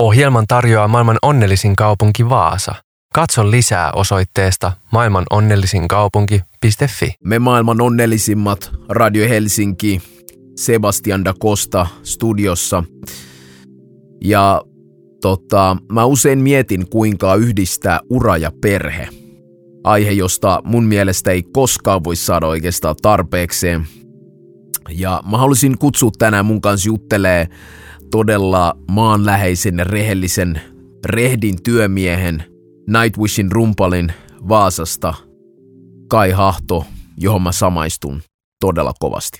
Ohjelman tarjoaa maailman onnellisin kaupunki Vaasa. Katso lisää osoitteesta maailmanonnellisinkaupunki.fi. Me maailman onnellisimmat Radio Helsinki, Sebastian da Costa studiossa. Ja tota, mä usein mietin, kuinka yhdistää ura ja perhe. Aihe, josta mun mielestä ei koskaan voi saada oikeastaan tarpeekseen. Ja mä halusin kutsua tänään mun kanssa juttelee todella maanläheisen ja rehellisen rehdin työmiehen Nightwishin rumpalin Vaasasta Kai Hahto, johon mä samaistun todella kovasti.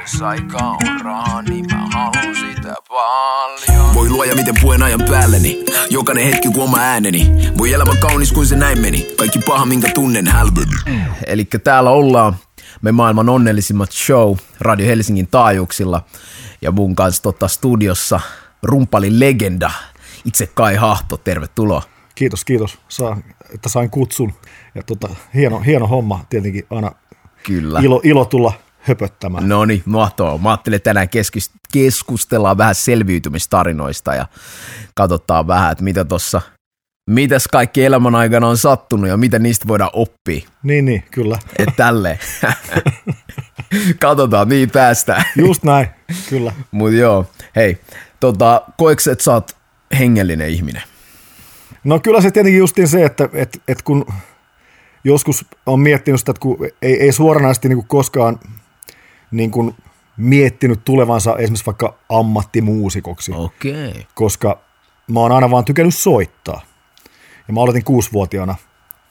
Jos aika on rahaa, niin mä haluan sitä paljon. Voi luoja, miten puen ajan päälleni. Jokainen hetki, kun oma ääneni. Voi elämä kaunis, kuin se näin meni. Kaikki paha, minkä tunnen, hälveni. Eli täällä ollaan me maailman onnellisimmat show Radio Helsingin taajuuksilla. Ja mun kanssa tota studiossa rumpalin legenda, itse Kai Hahto, tervetuloa. Kiitos, kiitos, Saa, että sain kutsun. Ja tota, hieno, hieno homma tietenkin aina Kyllä. ilo, ilo tulla höpöttämään. No niin, mahtavaa. Mä ajattelin, että tänään keskustellaan vähän selviytymistarinoista ja katsotaan vähän, että mitä tuossa, mitäs kaikki elämän aikana on sattunut ja mitä niistä voidaan oppia. Niin, niin, kyllä. Et tälleen. katsotaan, niin päästään. Just näin, kyllä. Mut joo, hei, tota, koeks, että sä oot hengellinen ihminen? No kyllä se tietenkin justiin se, että, että, että kun joskus on miettinyt sitä, että kun ei, ei suoranaisesti niin kuin koskaan niin kuin miettinyt tulevansa esimerkiksi vaikka ammattimuusikoksi. Okei. Okay. Koska mä oon aina vaan tykännyt soittaa. Ja mä aloitin kuusivuotiaana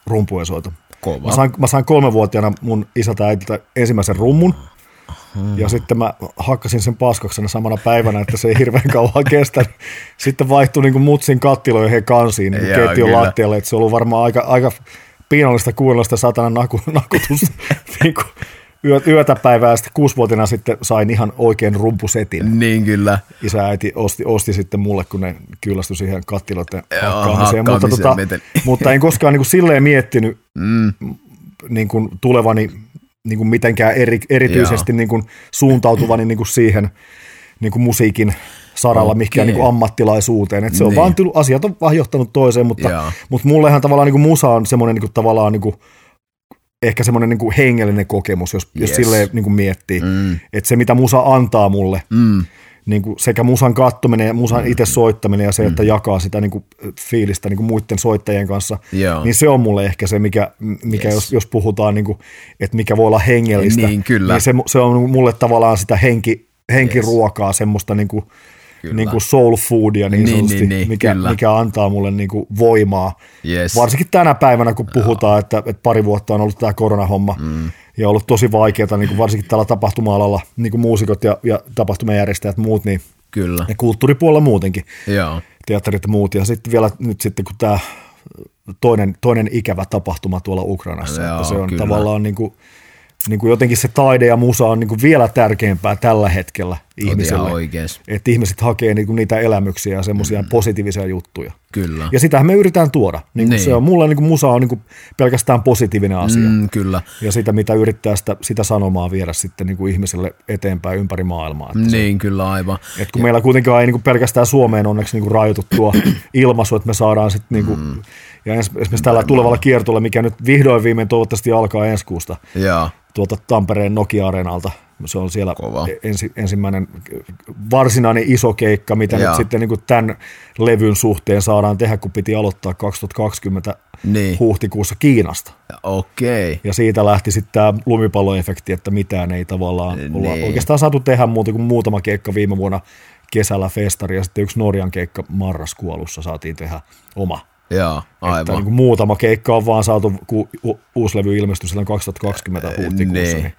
rumpujen soiton. Kova. Mä sain, mä sain kolmevuotiaana mun isältä ja äitiltä ensimmäisen rummun. Hmm. Ja sitten mä hakkasin sen paskaksena samana päivänä, että se ei hirveän kauan kestä. Sitten vaihtui niin kuin mutsin kattiloihin kansiin niin keittiön lattialle. Että se on ollut varmaan aika, aika piinallista kuunnella sitä satana naku, nakutusta niin kuin yö, yötä päivää. Sitten kuusivuotiaana sitten sain ihan oikein rumpusetin. Niin kyllä. Isä ja äiti osti, osti sitten mulle, kun ne kyllästyi siihen kattiloiden hakkaamiseen. Mutta, tota, mutta en koskaan niin kuin silleen miettinyt mm. niin kuin tulevani niin kuin mitenkään eri, erityisesti niin kuin suuntautuvani niin kuin siihen niin kuin musiikin saralla okay. mihinkään niin kuin ammattilaisuuteen. Et se on niin. vaan tullut, asiat on vaan johtanut toiseen, mutta, mutta mullehan tavallaan niin kuin musa on semmoinen niin kuin, tavallaan niin kuin, ehkä semmoinen niin kuin hengellinen kokemus, jos, yes. jos silleen niin kuin miettii. Mm. Että se, mitä musa antaa mulle, mm niin kuin sekä musan kattominen ja musan mm. itse soittaminen ja se, että mm. jakaa sitä niin kuin fiilistä niin kuin muiden soittajien kanssa, Joo. niin se on mulle ehkä se, mikä, mikä yes. jos, jos puhutaan, niin kuin, että mikä voi olla hengellistä, niin, kyllä. niin se, se on mulle tavallaan sitä henki, henkiruokaa, yes. semmoista niin kuin, niin kuin soul foodia niin, niin, niin, niin mikä, mikä antaa mulle niin kuin voimaa. Yes. Varsinkin tänä päivänä, kun puhutaan, että, että pari vuotta on ollut tämä koronahomma, mm ja ollut tosi vaikeaa, niin kuin varsinkin tällä tapahtuma-alalla, niin kuin muusikot ja, ja tapahtumajärjestäjät muut, niin Kyllä. ja kulttuuripuolella muutenkin, Joo. teatterit ja muut. Ja sitten vielä nyt sitten, kun tämä toinen, toinen ikävä tapahtuma tuolla Ukrainassa, Joo, että se on kyllä. tavallaan niin kuin, niin kuin jotenkin se taide ja musa on niin kuin vielä tärkeämpää tällä hetkellä ihmisille. Että ihmiset hakee niin kuin niitä elämyksiä ja semmoisia mm. positiivisia juttuja. Kyllä. Ja sitähän me yritetään tuoda. Niin niin. Se on, mulle niin kuin musa on niin kuin pelkästään positiivinen asia. Mm, kyllä. Ja sitä, mitä yrittää sitä, sitä sanomaa viedä sitten niin kuin ihmiselle eteenpäin ympäri maailmaa. Että niin, se, kyllä aivan. Että kun ja. meillä kuitenkin ei niin kuin pelkästään Suomeen onneksi niin kuin rajoituttua ilmaisu, että me saadaan sitten niin kuin, mm. ja esimerkiksi tällä tulevalla kiertolla, mikä nyt vihdoin viimein toivottavasti alkaa ensi kuusta, Jaa. Tuolta Tampereen Nokia-areenalta. Se on siellä Kova. Ensi, ensimmäinen varsinainen iso keikka, mitä Jaa. nyt sitten niin kuin tämän levyn suhteen saadaan tehdä, kun piti aloittaa 2020 niin. huhtikuussa Kiinasta. Okei. Ja siitä lähti sitten tämä lumipalloefekti, että mitään ei tavallaan niin. olla oikeastaan saatu tehdä muuta kuin muutama keikka viime vuonna kesällä festari ja sitten yksi Norjan keikka marraskuolussa saatiin tehdä oma Joo, aivan. Että niin kuin muutama keikka on vaan saatu, kun uusi levy ilmestyi silloin 2020 huhtikuussa, niin, niin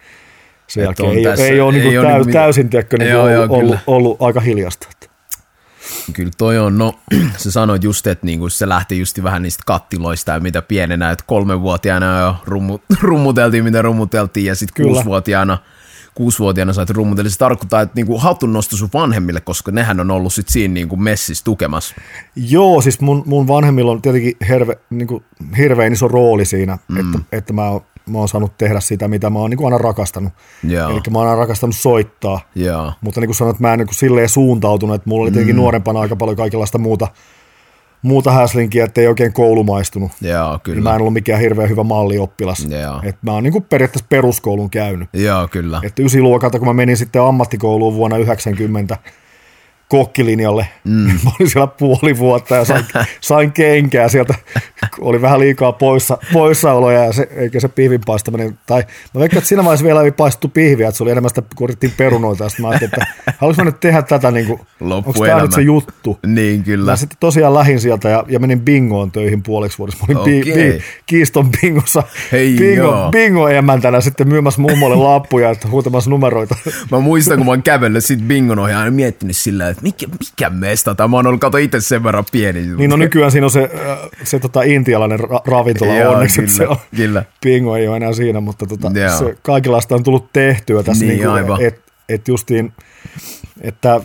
sen jälkeen ei, tässä, ei ole, niin ei ole täys, niin, täysin tiedätkö, niin joo, ollut, ollut, ollut, aika hiljasta. Kyllä toi on, no sä sanoit just, että niinku se lähti just vähän niistä kattiloista ja mitä pienenä, että kolmenvuotiaana jo rummu, rummuteltiin, mitä rummuteltiin ja sitten kuusivuotiaana – kuusivuotiaana sait rummut, eli se tarkoittaa, että niinku hatunnosto sun vanhemmille, koska nehän on ollut sit siinä niinku messissä tukemassa. Joo, siis mun, mun vanhemmilla on tietenkin herve, niinku, hirveän iso rooli siinä, mm. että, että mä oon mä oon saanut tehdä sitä, mitä mä oon niin kuin aina rakastanut. Joo. Eli mä oon aina rakastanut soittaa, Joo. mutta niin kuin sanoit, mä en niin kuin silleen suuntautunut, että mulla oli tietenkin mm. nuorempana aika paljon kaikenlaista muuta, muuta häslinkiä, että ei oikein koulu maistunut. Joo, kyllä. Niin mä en ollut mikään hirveän hyvä mallioppilas. Joo. Et mä oon niin periaatteessa peruskoulun käynyt. Joo, kyllä. Että ysiluokalta, kun mä menin sitten ammattikouluun vuonna 90, kokkilinjalle. Mm. Mä olin siellä puoli vuotta ja sain, sain kenkää sieltä. Oli vähän liikaa poissa, poissaoloja ja se, eikä se pihvin paistaminen. Tai mä veikkaan, että siinä vaiheessa vielä ei paistettu pihviä, että se oli enemmän sitä, kun perunoita. Ja sitten mä ajattelin, että haluaisin mä nyt tehdä tätä, niin kuin, onko tämä nyt se juttu? Niin, kyllä. Mä sitten tosiaan lähin sieltä ja, ja menin bingoon töihin puoleksi vuodessa. Mä olin okay. bi, bi, Kiiston bingossa Hei, bingo, bingo emäntänä sitten myymässä mummolle lappuja, että huutamassa numeroita. Mä muistan, kun mä oon kävellyt sit bingon ohi, aina miettinyt sillä, että mikä, mikä mesta tämä, mä oon ollut kato itse sen verran pieni. Niin no nykyään siinä on se, se tota intialainen ra- ravintola Joo, onneksi, kyllä, se on, kyllä. bingo ei ole enää siinä, mutta tota, se kaikenlaista on tullut tehtyä tässä, niin, niin kuin, että et justiin että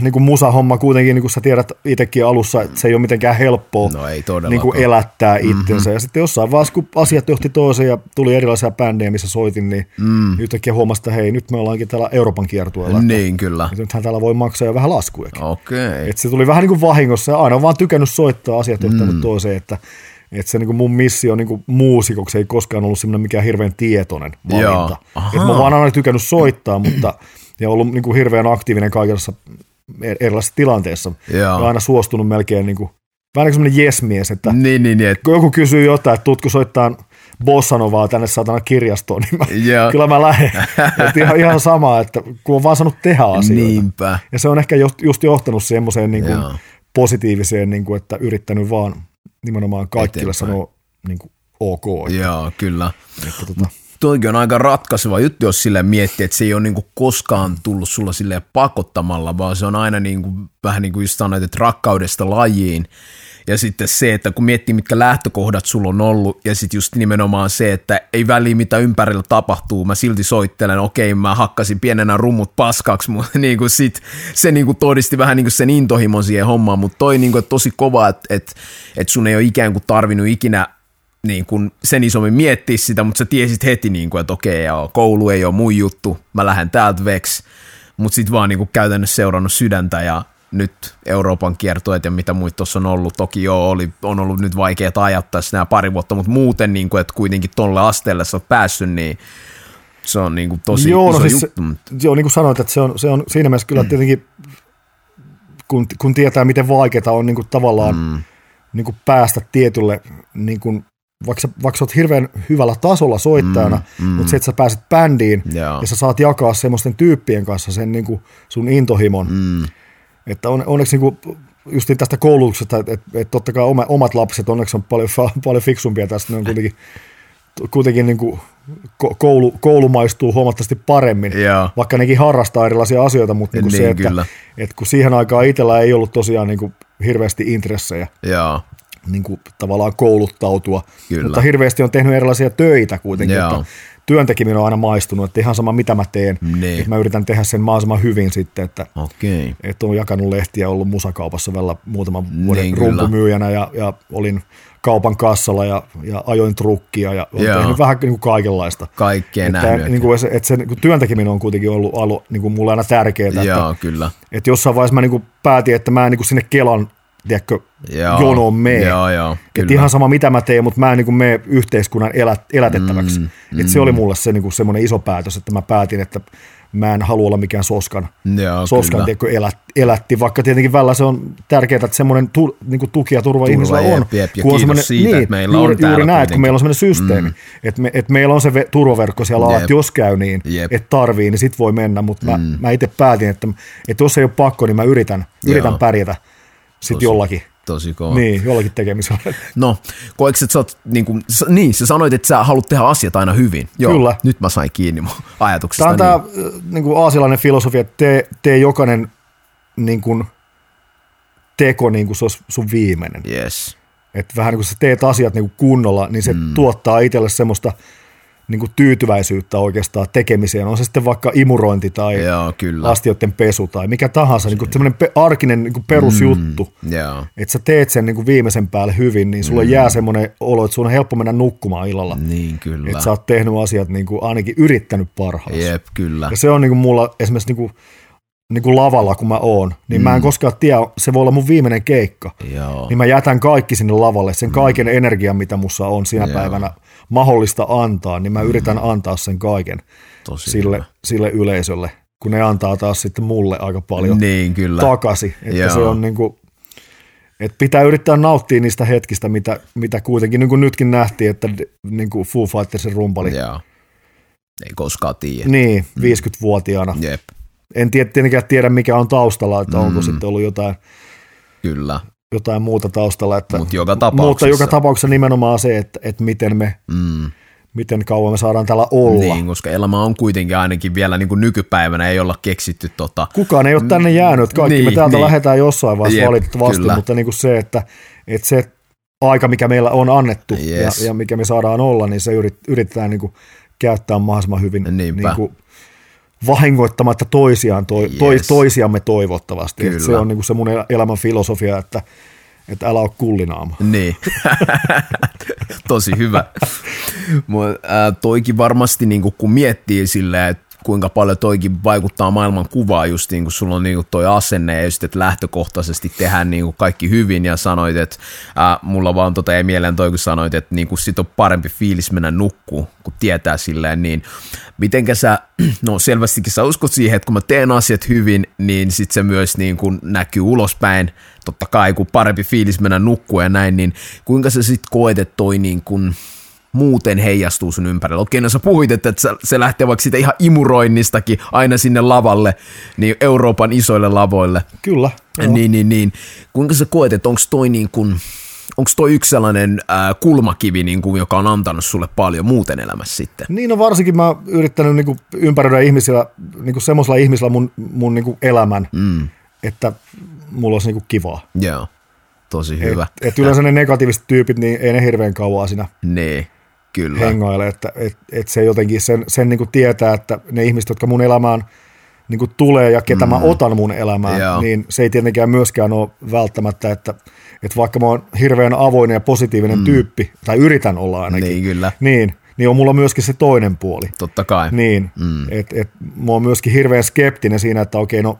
niin kuin musahomma kuitenkin, niin kuin sä tiedät itsekin alussa, että se ei ole mitenkään helppoa no ei niin kuin elättää mhm. itsensä. Mm-hmm. Ja sitten jossain vaiheessa, kun asiat johti toiseen ja tuli erilaisia bändejä, missä soitin, niin mm. yhtäkkiä huomasi, että hei, nyt me ollaankin täällä Euroopan kiertueella. Niin, kyllä. Että nythän täällä voi maksaa jo vähän laskuja. Okei. Okay. Että se tuli vähän niin kuin vahingossa ja aina on vaan tykännyt soittaa asiat johtanut mm. toiseen, että että se niin mun missio niin muusikoksi ei koskaan ollut semmoinen mikään hirveän tietoinen valinta. Että mä vaan aina tykännyt soittaa, mutta ja ollut niin kuin hirveän aktiivinen kaikissa erilaisissa tilanteissa. Ja aina suostunut melkein niin kuin, vähän niin kuin jes-mies, että niin, niin, niin, kun joku kysyy jotain, että tutko soittaa bossanovaa tänne saatana kirjastoon, niin mä, kyllä mä lähden. että ihan, ihan sama, että kun on vaan saanut tehdä asioita. Niinpä. Ja se on ehkä just, just johtanut semmoiseen niin kuin positiiviseen, niin kuin, että yrittänyt vaan nimenomaan kaikille sanoa niin kuin, ok. Joo, kyllä. Että, tota, toikin on aika ratkaiseva juttu, jos sille miettii, että se ei ole niin kuin koskaan tullut sulla sille pakottamalla, vaan se on aina niin kuin, vähän niin kuin just sanoit, että rakkaudesta lajiin. Ja sitten se, että kun miettii, mitkä lähtökohdat sulla on ollut, ja sitten just nimenomaan se, että ei väliä mitä ympärillä tapahtuu, mä silti soittelen, okei, mä hakkasin pienenä rummut paskaksi, mutta niin kuin sit, se niin kuin todisti vähän niin kuin sen intohimon siihen hommaan, mutta toi niin kuin tosi kova, että että että sun ei ole ikään kuin tarvinnut ikinä niin kuin sen isommin miettiä sitä, mutta sä tiesit heti, niin kuin, että okei, joo, koulu ei ole mun juttu, mä lähden täältä veksi, mutta sitten vaan niin kuin käytännössä seurannut sydäntä ja nyt Euroopan kiertoet ja mitä muita tuossa on ollut. Toki joo, oli, on ollut nyt vaikeaa ajat tässä nämä pari vuotta, mutta muuten, niin kuin, että kuitenkin tolle asteelle sä oot päässyt, niin se on niin kuin tosi joo, no iso no siis juttu. Se, joo, niin kuin sanoit, että se on, se on siinä mielessä kyllä mm. tietenkin, kun, kun tietää, miten vaikeaa on niin kuin tavallaan mm. niin kuin päästä tietylle niin kuin vaikka sä, vaikka sä oot hirveän hyvällä tasolla soittajana, mm, mm. mutta se, että sä pääset bändiin yeah. ja sä saat jakaa semmoisten tyyppien kanssa sen niin kuin sun intohimon, mm. että on, onneksi niin kuin, just tästä koulutuksesta, että, että, että totta kai omat lapset onneksi on paljon, paljon fiksumpia tästä, ne on kuitenkin, kuitenkin niin kuin koulu, koulu maistuu huomattavasti paremmin, yeah. vaikka nekin harrastaa erilaisia asioita, mutta niin, niin se, että, että kun siihen aikaan itsellä ei ollut tosiaan niin kuin hirveästi intressejä, yeah niin kuin, tavallaan kouluttautua, Kyllä. mutta hirveästi on tehnyt erilaisia töitä kuitenkin, Joo. että työntekeminen on aina maistunut, että ihan sama mitä mä teen, niin. että mä yritän tehdä sen mahdollisimman hyvin sitten, että, okay. että on jakanut lehtiä, ollut musakaupassa vielä muutaman vuoden niin, rumpumyyjänä ja, ja olin kaupan kassalla ja, ja ajoin trukkia ja olen Joo. tehnyt vähän niin kuin kaikenlaista. Kaikkea että, niin kuin, että, että se niin kuin työntekeminen on kuitenkin ollut, ollut niin kuin mulle aina tärkeää. Joo, että, kyllä. Että jossain vaiheessa mä niin kuin päätin, että mä en niin kuin sinne Kelan tiedätkö, joo, jonoon mene. Joo, joo, Et ihan sama mitä mä teen, mutta mä en niin mene yhteiskunnan elät, elätettäväksi. Mm, mm. Et se oli mulle se niin semmoinen iso päätös, että mä päätin, että mä en halua olla mikään soskan, Joo, soskan tiedätkö, elät, elätti, vaikka tietenkin välillä se on tärkeää, että semmoinen tu, niin tuki ja turva, turva ihmisellä on. Jep, ja kun on siitä, niin, että meillä juuri, on juuri näin, kun meillä on semmoinen systeemi, mm. että, me, että meillä on se ve, turvaverkko siellä alla, että jos käy niin, Jep. että tarvii, niin sit voi mennä, mutta mm. mä, mä itse päätin, että, että jos ei ole pakko, niin mä yritän, yritän pärjätä sitten jollakin. Tosi kova. Niin, jollakin tekemisellä. No, koetko, että sä oot, niin, kuin, niin, sä sanoit, että sä haluat tehdä asiat aina hyvin. Joo, Kyllä. Nyt mä sain kiinni mun ajatuksesta. Tämä on niin. tämä niin kuin aasialainen filosofia, että tee, tee jokainen niin kuin, teko niin kuin se olisi sun viimeinen. Yes. Että vähän niin kuin sä teet asiat niin kuin kunnolla, niin se mm. tuottaa itselle semmoista niin kuin tyytyväisyyttä oikeastaan tekemiseen. On se sitten vaikka imurointi tai Joo, kyllä. astioiden pesu tai mikä tahansa, niin kuin semmoinen pe- arkinen niin kuin perusjuttu. Mm, Joo. Että sä teet sen niin kuin viimeisen päälle hyvin, niin sulla mm. jää semmoinen olo, että sun on helppo mennä nukkumaan illalla. Niin, kyllä. Että sä oot tehnyt asiat niin kuin ainakin yrittänyt parhaasi. Jep, kyllä. Ja se on niin kuin mulla esimerkiksi niin kuin, niin kuin lavalla, kun mä oon, niin mm. mä en koskaan tiedä, se voi olla mun viimeinen keikka. Joo. Niin mä jätän kaikki sinne lavalle, sen kaiken mm. energian, mitä mussa on siinä Joo. päivänä mahdollista antaa, niin mä yritän antaa sen kaiken Tosi sille, hyvä. sille yleisölle, kun ne antaa taas sitten mulle aika paljon Niin, kyllä. takaisin. Että Joo. se on niin kuin, että pitää yrittää nauttia niistä hetkistä, mitä, mitä kuitenkin, niin kuin nytkin nähtiin, että niin kuin Foo Fightersin rumpali, Joo. Ei koskaan tiedä. niin, 50-vuotiaana. Jep, En tiedä, tietenkään tiedä, mikä on taustalla, että onko Mm. sitten ollut jotain, kyllä. Jotain muuta taustalla. Että, Mutta joka tapauksessa. mutta joka tapauksessa nimenomaan se, että, että miten, me, Mm. miten kauan me saadaan täällä olla. Niin, koska elämä on kuitenkin ainakin vielä niin kuin nykypäivänä ei olla keksitty tota, Kukaan ei ole tänne jäänyt, kaikki Niin, me täältä niin. lähdetään jossain vaiheessa Jep, valitettavasti, kyllä. mutta mutta niin kuin se, että, että se aika, mikä meillä on annettu Yes. ja, ja mikä me saadaan olla, niin se yrit, yritetään niin kuin käyttää mahdollisimman hyvin Niinpä. niin kuin vahingoittamatta toisiaan, toi, Yes. toi, toisiamme toivottavasti. Se on niin kuin se mun el- elämän filosofia, että, että älä ole kullinaama. Niin, tosi hyvä. Mut, ää, toikin varmasti, niin kun miettii silleen, että kuinka paljon toikin vaikuttaa maailman kuvaan just niin kun sulla on niin kuin toi asenne ja just, että lähtökohtaisesti tehdään niin kuin kaikki hyvin ja sanoit, että ää, mulla vaan tota ei mieleen toi, kun sanoit, että niin kuin sit on parempi fiilis mennä nukkuu, kun tietää silleen, niin mitenkä sä, no selvästikin sä uskot siihen, että kun mä teen asiat hyvin, niin sit se myös niin kuin näkyy ulospäin, totta kai kun parempi fiilis mennä nukkuu ja näin, niin kuinka sä sit koet, että toi niin kuin, muuten heijastuu sun ympärillä. Okei, no sä puhuit, että se- lähtee vaikka siitä ihan imuroinnistakin aina sinne lavalle, niin Euroopan isoille lavoille. Kyllä. joo. Niin, niin, niin. Kuinka sä koet, että onko toi niin kuin, onko toi yksi sellainen ää, kulmakivi, niin kuin, joka on antanut sulle paljon muuten elämässä sitten? Niin no varsinkin mä oon yrittänyt niin kuin ympäröidä ihmisillä, niin kuin semmoisilla ihmisillä mun, mun niin kuin elämän, Mm, että mulla olisi niin kuin kivaa. joo, tosi hyvä. Et, et yleensä ne negatiiviset tyypit, niin ei ne hirveän kauan siinä Niin, kyllä. hengaile, että et, et se jotenkin sen, sen niin kuin tietää, että ne ihmiset, jotka mun elämään niin kuin tulee ja ketä mm. mä otan mun elämään, Joo. niin se ei tietenkään myöskään ole välttämättä, että, että vaikka mä oon hirveän avoin ja positiivinen mm. tyyppi, tai yritän olla ainakin, Niin, kyllä. niin, niin on mulla myöskin se toinen puoli. Totta kai. Niin, mm. että et, mä oon myöskin hirveän skeptinen siinä, että okei, no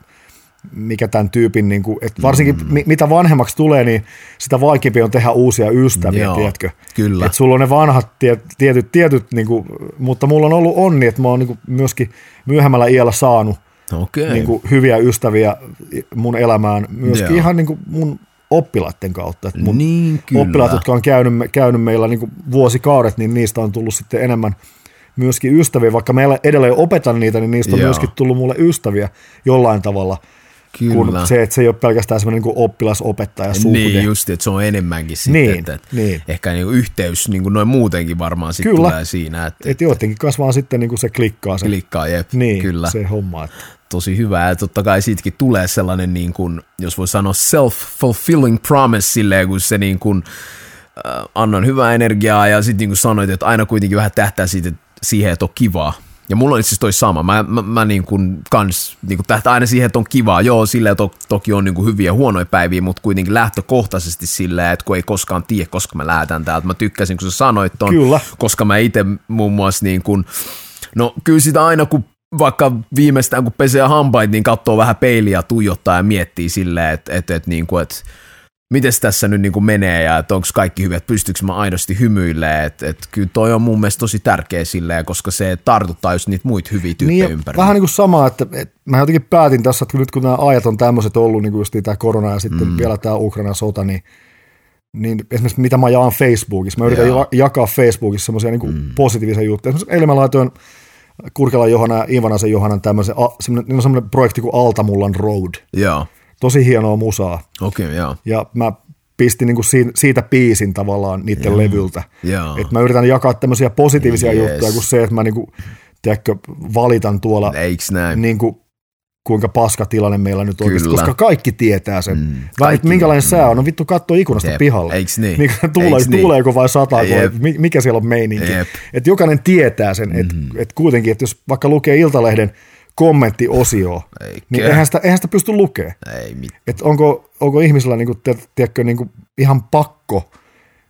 mikä tämän tyypin, niin kuin, että varsinkin mm. mitä vanhemmaksi tulee, niin sitä vaikeampi on tehdä uusia ystäviä, Joo, tiedätkö? kyllä. Että sulla on ne vanhat tie, tietyt, tietyt niin kuin, mutta mulla on ollut onni, että mä oon niin kuin, myöskin myöhemmällä iällä saanut Okei. niin kuin, hyviä ystäviä mun elämään, myöskin Joo. ihan niin kuin mun oppilaiden kautta. Että mun Niin, kyllä. oppilaat, jotka on käynyt, käynyt meillä niin kuin vuosikaudet, niin niistä on tullut sitten enemmän myöskin ystäviä. Vaikka meillä edelleen opetan niitä, niin niistä on Joo. myöskin tullut mulle ystäviä jollain tavalla. Kyllä. Kun se, että se ei ole pelkästään semmoinen niin oppilas-opettaja suhde. Niin just, että se on enemmänkin sitten, Niin, että, että niin. ehkä niinku yhteys niin kuin noin muutenkin varmaan sitten Kyllä. tulee siinä, että Että joidenkin kasvaa sitten niin kuin se klikkaa se. klikkaa, jep, Niin, kyllä, se homma. Että. tosi hyvä, ja totta kai siitäkin tulee sellainen, niin kuin, jos voi sanoa self-fulfilling promise silleen, kun se niin kuin, äh, annan hyvää energiaa, ja sitten niin kuin sanoit, että aina kuitenkin vähän tähtää siitä, siihen, että on kivaa. Ja mulla on asiassa toi sama. Mä, mä, mä niin kuin kans niin kuin tähtää aina siihen, että on kivaa. Joo, silleen to, toki on niin kuin hyviä ja huonoja päiviä, mutta kuitenkin lähtökohtaisesti silleen, että kun ei koskaan tiedä, koska mä lähetän täältä. Mä tykkäsin, kun sä sanoit ton, Kyllä. koska mä itse muun muassa niin kuin, no kyllä sitä aina kun vaikka viimeistään kun pesee hampaita, niin katsoo vähän peiliä, tuijottaa ja miettii silleen, että, että, että, niin kuin, että miten tässä nyt niin kuin menee ja että onko kaikki hyvät, että pystyykö mä aidosti hymyilemään, että, että kyllä toi on mun mielestä tosi tärkeä silleen, koska se tartuttaa just niitä muita hyviä tyyppejä Niin, ympärillä. vähän niin kuin sama, että, että mä jotenkin päätin tässä, että nyt kun nämä ajat on tämmöiset ollut, niin kuin just tämä korona ja sitten mm. vielä tämä Ukrainan sota, niin, niin esimerkiksi mitä mä jaan Facebookissa, mä yritän ja, jakaa Facebookissa semmoisia niin mm. positiivisia juttuja. Esimerkiksi eilen mä laitoin Kurkelan Johanna ja Ivanasen Johannan tämmöisen, a- semmoinen, niillä on semmoinen projekti kuin Altamullan Road. Joo, Tosi hienoa musaa. okei, okay, joo. Ja mä pistin niin kuin siitä, biisin tavallaan niiden Joo. levyltä. Joo. Että mä yritän jakaa tämmöisiä positiivisia Yes. juttuja kuin se, että mä niin kuin, tiedätkö, valitan tuolla Eiks näin? niin kuin kuinka paska tilanne meillä nyt on, koska kaikki tietää sen. Mm, kaikki, minkälainen mm. sää on, no vittu katsoo ikkunasta Jep. pihalle. Eiks niin? Mikä, tuule, Eiks niin? Tuuleeko vai sataako, mikä siellä on meininki. Että jokainen tietää sen, että mm. et kuitenkin, että jos vaikka lukee Iltalehden kommenttiosio, niin eihän sitä, eihän sitä pysty lukemaan. Ei mitään. Et onko, onko ihmisillä niin kuin, tiedätkö, niin kuin ihan pakko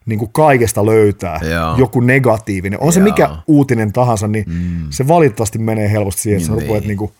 niin kuin kaikesta löytää Joo. joku negatiivinen. On Joo. se mikä uutinen tahansa, niin mm. se valitettavasti menee helposti siihen, että niin. sä rupeat niin kuin,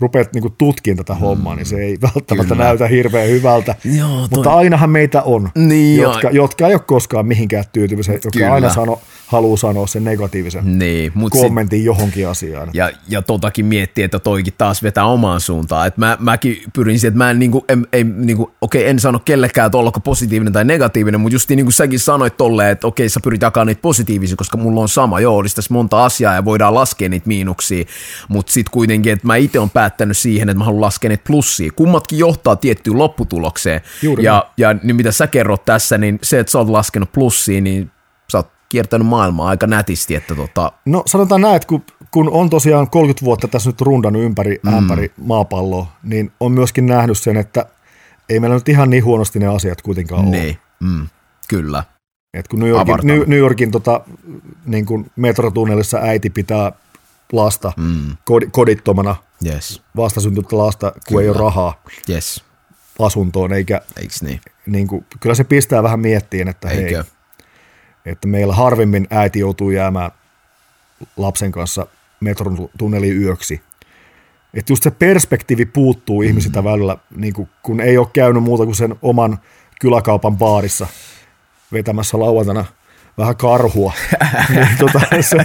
rupeat niinku tutkimaan tätä mm. hommaa, niin se ei välttämättä Kyllä. näytä hirveän hyvältä. Joo, toi... Mutta ainahan meitä on, niin jotka, jotka ei ole koskaan mihinkään tyytyväisiä, jotka Kyllä. aina sano, haluaa sanoa sen negatiivisen niin, mut kommentin sit, johonkin asiaan. Ja, ja totakin miettii, että toikin taas vetää omaan suuntaan. Et mä, mäkin pyrin siihen, että mä en, niinku, en, ei, niinku, okei, en sano kellekään, että ollako positiivinen tai negatiivinen, mutta just niin kuin säkin sanoit tolleen, että okei, sä pyrit jakamaan niitä positiivisia, koska mulla on sama. Joo, olisi tässä monta asiaa ja voidaan laskea niitä miinuksia, mutta sitten kuitenkin, että mä itse on päättänyt siihen, että mä haluan laskea niitä plussia. Kummatkin johtaa tiettyyn lopputulokseen. Juuri ja, ja niin mitä sä kerrot tässä, niin se, että sä oot laskenut plussia, niin kiertänyt maailmaa aika nätisti. Että tota... No sanotaan näin, että kun, kun on tosiaan 30 vuotta tässä nyt rundannut ympäri mm. ämpäri maapalloa, niin on myöskin nähnyt sen, että ei meillä nyt ihan niin huonosti ne asiat kuitenkaan niin. ole. Mm. Kyllä. Et kun New Yorkin, New, New Yorkin tota, niin kuin metrotunnelissa äiti pitää lasta mm. kod, kodittomana, yes. vastasyntynyttä lasta, kun kyllä. ei ole rahaa yes. asuntoon. Eikä, Eiks niin? Niin kuin, kyllä se pistää vähän miettiin, että Eikö? hei, että meillä harvemmin äiti joutuu jäämään lapsen kanssa metron tunneliin yöksi. Että just se perspektiivi puuttuu mm-hmm. ihmisiltä välillä, niin kun, kun ei ole käynyt muuta kuin sen oman kyläkaupan baarissa vetämässä lauantana vähän karhua. niin, tota, se,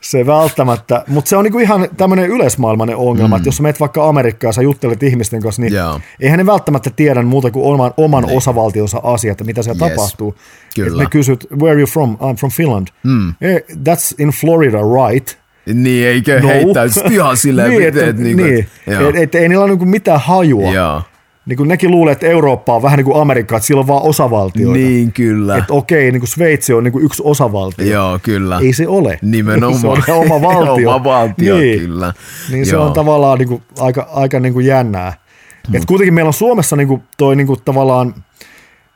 se välttämättä, mutta se on niinku ihan tämmöinen yleismaailmainen ongelma, mm. että jos sä menet vaikka Amerikkaan ja sä juttelet ihmisten kanssa, niin yeah. eihän ne välttämättä tiedä muuta kuin oman, oman niin. osavaltionsa asiat, mitä siellä yes. tapahtuu. Kyllä. ne kysyt, where are you from? I'm from Finland. Mm. Yeah, that's in Florida, right? Niin, eikä no. heittäisi ihan silleen, niin, että, et, niin, niin, et, et, ei niillä ole niinku mitään hajua. Yeah niin kuin nekin luulee, että Eurooppa on vähän niin kuin Amerikka, että sillä on vaan osavaltioita. Niin, kyllä. Että okei, niin kuin Sveitsi on niin kuin yksi osavaltio. Joo, kyllä. Ei se ole. Nimenomaan. se on oma valtio. oma valtio, niin. kyllä. Niin Joo. se on tavallaan niin kuin aika, aika niin kuin jännää. Hmm. Et kuitenkin meillä on Suomessa niin kuin toi niin kuin tavallaan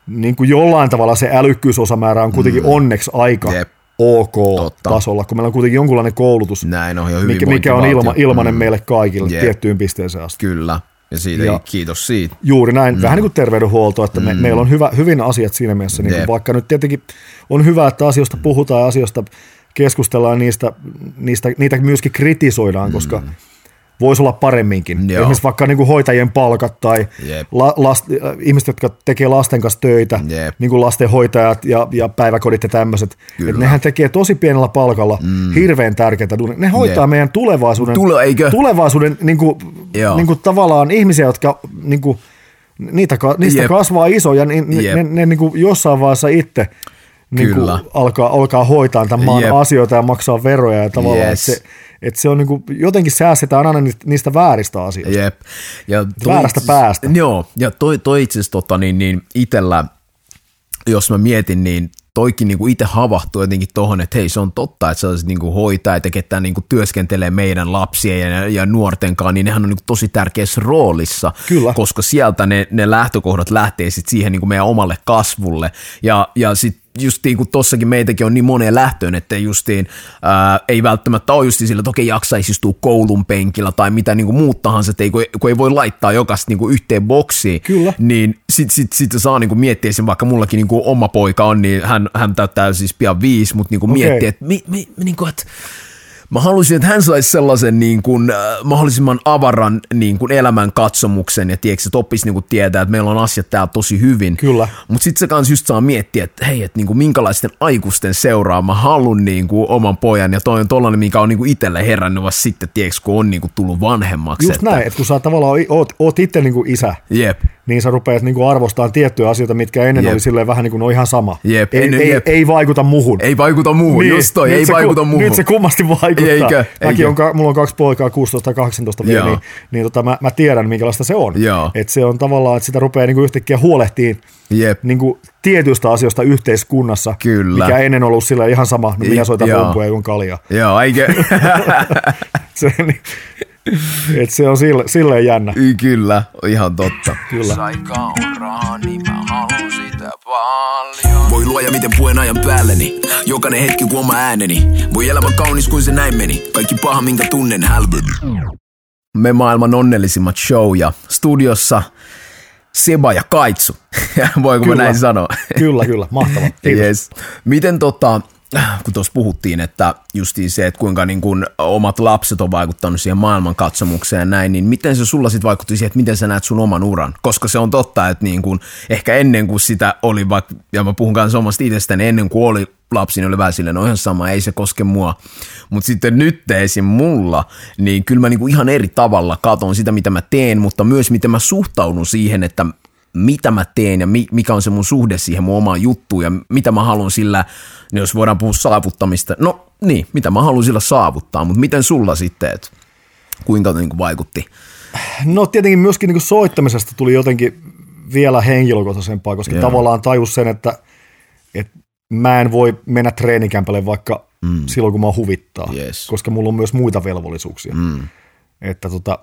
niin kuin jollain tavalla se älykkyysosamäärä on kuitenkin hmm. onneksi aika Jep. ok-tasolla, kun meillä on kuitenkin jonkunlainen koulutus, Näin on, jo mikä, mikä on ilma, ilmainen mm. meille kaikille Jep. tiettyyn pisteeseen asti. Kyllä, ja siitä ja kiitos siitä. Juuri näin, mm. vähän niin kuin terveydenhuolto, että me, mm. meillä on hyvä, hyvin asiat siinä mielessä, niin vaikka nyt tietenkin on hyvä, että asioista puhutaan ja asioista keskustellaan, niistä, niistä, niitä myöskin kritisoidaan, mm. Voisi olla paremminkin. Joo. Esimerkiksi vaikka niin kuin hoitajien palkat tai la, last, äh, ihmiset, jotka tekee lasten kanssa töitä, Jep. niin kuin lastenhoitajat ja, ja päiväkodit ja tämmöiset. Nehän tekee tosi pienellä palkalla mm. hirveän tärkeitä. Ne hoitaa Jep. meidän tulevaisuuden, Tule, eikö? tulevaisuuden niin kuin, niin kuin tavallaan ihmisiä, jotka niin kuin, niitä, niistä Jep. kasvaa isoja, niin ne, ne, ne niin kuin jossain vaiheessa itse niin kuin alkaa, alkaa hoitaa tämän maan Jep. asioita ja maksaa veroja ja tavallaan, yes. että se, että se on niinku, jotenkin säästetään aina niistä vääristä asioista. Jep. Ja toi Väärästä itse, päästä. Joo, ja toi, toi itse asiassa tota, niin, niin itellä, jos mä mietin, niin toikin niinku itse havahtuu jotenkin tuohon, että hei se on totta, että sellaiset niinku hoitajat ja ketkä niinku työskentelee meidän lapsien ja, ja nuorten kanssa, niin nehän on niinku tosi tärkeässä roolissa, Kyllä. koska sieltä ne, ne lähtökohdat lähtee sit siihen niinku meidän omalle kasvulle ja, ja sitten justiin kun tossakin meitäkin on niin moneen lähtöön, että justiin ää, ei välttämättä ole justiin sillä, että okei jaksaisi istua koulun penkillä tai mitä niin kuin muut tahansa, että ei, kun, kun ei voi laittaa jokaista niin kuin yhteen boksiin, Kyllä. niin sitten sit, sit saa niin kuin miettiä sen, vaikka mullakin niin kuin oma poika on, niin hän, hän täyttää siis pian viisi, mutta niin kuin okay. miettiä, että, mi, mi, niin kuin, että Mä haluaisin, että hän saisi sellaisen niin kuin, äh, mahdollisimman avaran niin kuin elämän katsomuksen ja tiedätkö, että oppisi niin kuin tietää, että meillä on asiat täällä tosi hyvin. Kyllä. Mutta sitten se kanssa just saa miettiä, että hei, että niin kuin, minkälaisten aikuisten seuraa mä haluan niin kuin, oman pojan ja toi on tollainen, mikä on niin kuin itselle herännyt vasta sitten, tiedätkö, kun on niin kuin, tullut vanhemmaksi. Just että... näin, että kun sä tavallaan oot, oot itse niin kuin isä, Jep niin sä rupeat niinku arvostamaan tiettyjä asioita, mitkä ennen jep. oli silleen vähän niin kuin no ihan sama. Jep. Ei, ei, jep. ei, vaikuta muhun. Ei vaikuta muhun, niin. just toi, ei vaikuta ku, muhun. Nyt se kummasti vaikuttaa. Eikö? Mäkin on, mulla on kaksi poikaa, 16 ja 18 vielä, niin, niin tota, mä, mä, tiedän, minkälaista se on. Että se on tavallaan, että sitä rupeaa niinku yhtäkkiä huolehtiin Jep. Niinku tietystä asioista yhteiskunnassa, Kyllä. mikä ennen ollut sillä ihan sama, no mihin soita pumpua ja kaljaa. Joo, eikö? se, niin, Et se on sille, silleen jännä. Y, kyllä, ihan totta. Kyllä. Sai kauraa, niin mä haluan sitä paljon. Voi luoja miten puen ajan päälleni. Jokainen hetki kun oma ääneni. Voi elämä kaunis kuin se näin meni. Kaikki paha minkä tunnen hälveni. Me maailman onnellisimmat show ja studiossa Seba ja Kaitsu. Voiko Kyllä. mä näin sanoa? Kyllä, kyllä. Mahtavaa. Kiitos. Yes. Miten tota, kun tuossa puhuttiin, että justiin se, että kuinka niin kun omat lapset on vaikuttanut siihen maailmankatsomukseen ja näin, niin miten se sulla sitten vaikutti siihen, että miten sä näet sun oman uran? Koska se on totta, että niin kun, ehkä ennen kuin sitä oli, vaikka, ja mä puhun kanssa omasta itsestäni, ennen kuin oli lapsi, niin oli vähän silleen, no ihan sama, ei se koske mua. Mutta sitten nyt esim. mulla, niin kyllä mä niinku ihan eri tavalla katon sitä, mitä mä teen, mutta myös miten mä suhtaudun siihen, että mitä mä teen ja mi- mikä on se mun suhde siihen mun omaan juttuun ja mitä mä haluan sillä, niin jos voidaan puhua saavuttamista, no niin, mitä mä haluan sillä saavuttaa, mutta miten sulla sitten, että kuinka niin kuin vaikutti? No tietenkin myöskin niin kuin soittamisesta tuli jotenkin vielä henkilökohtaisempaa, koska. Joo. tavallaan tajus sen, että, että mä en voi mennä treenikämpälle vaikka mm. silloin, kun mä huvittaa, Yes. koska mulla on myös muita velvollisuuksia. Mm. Että tota,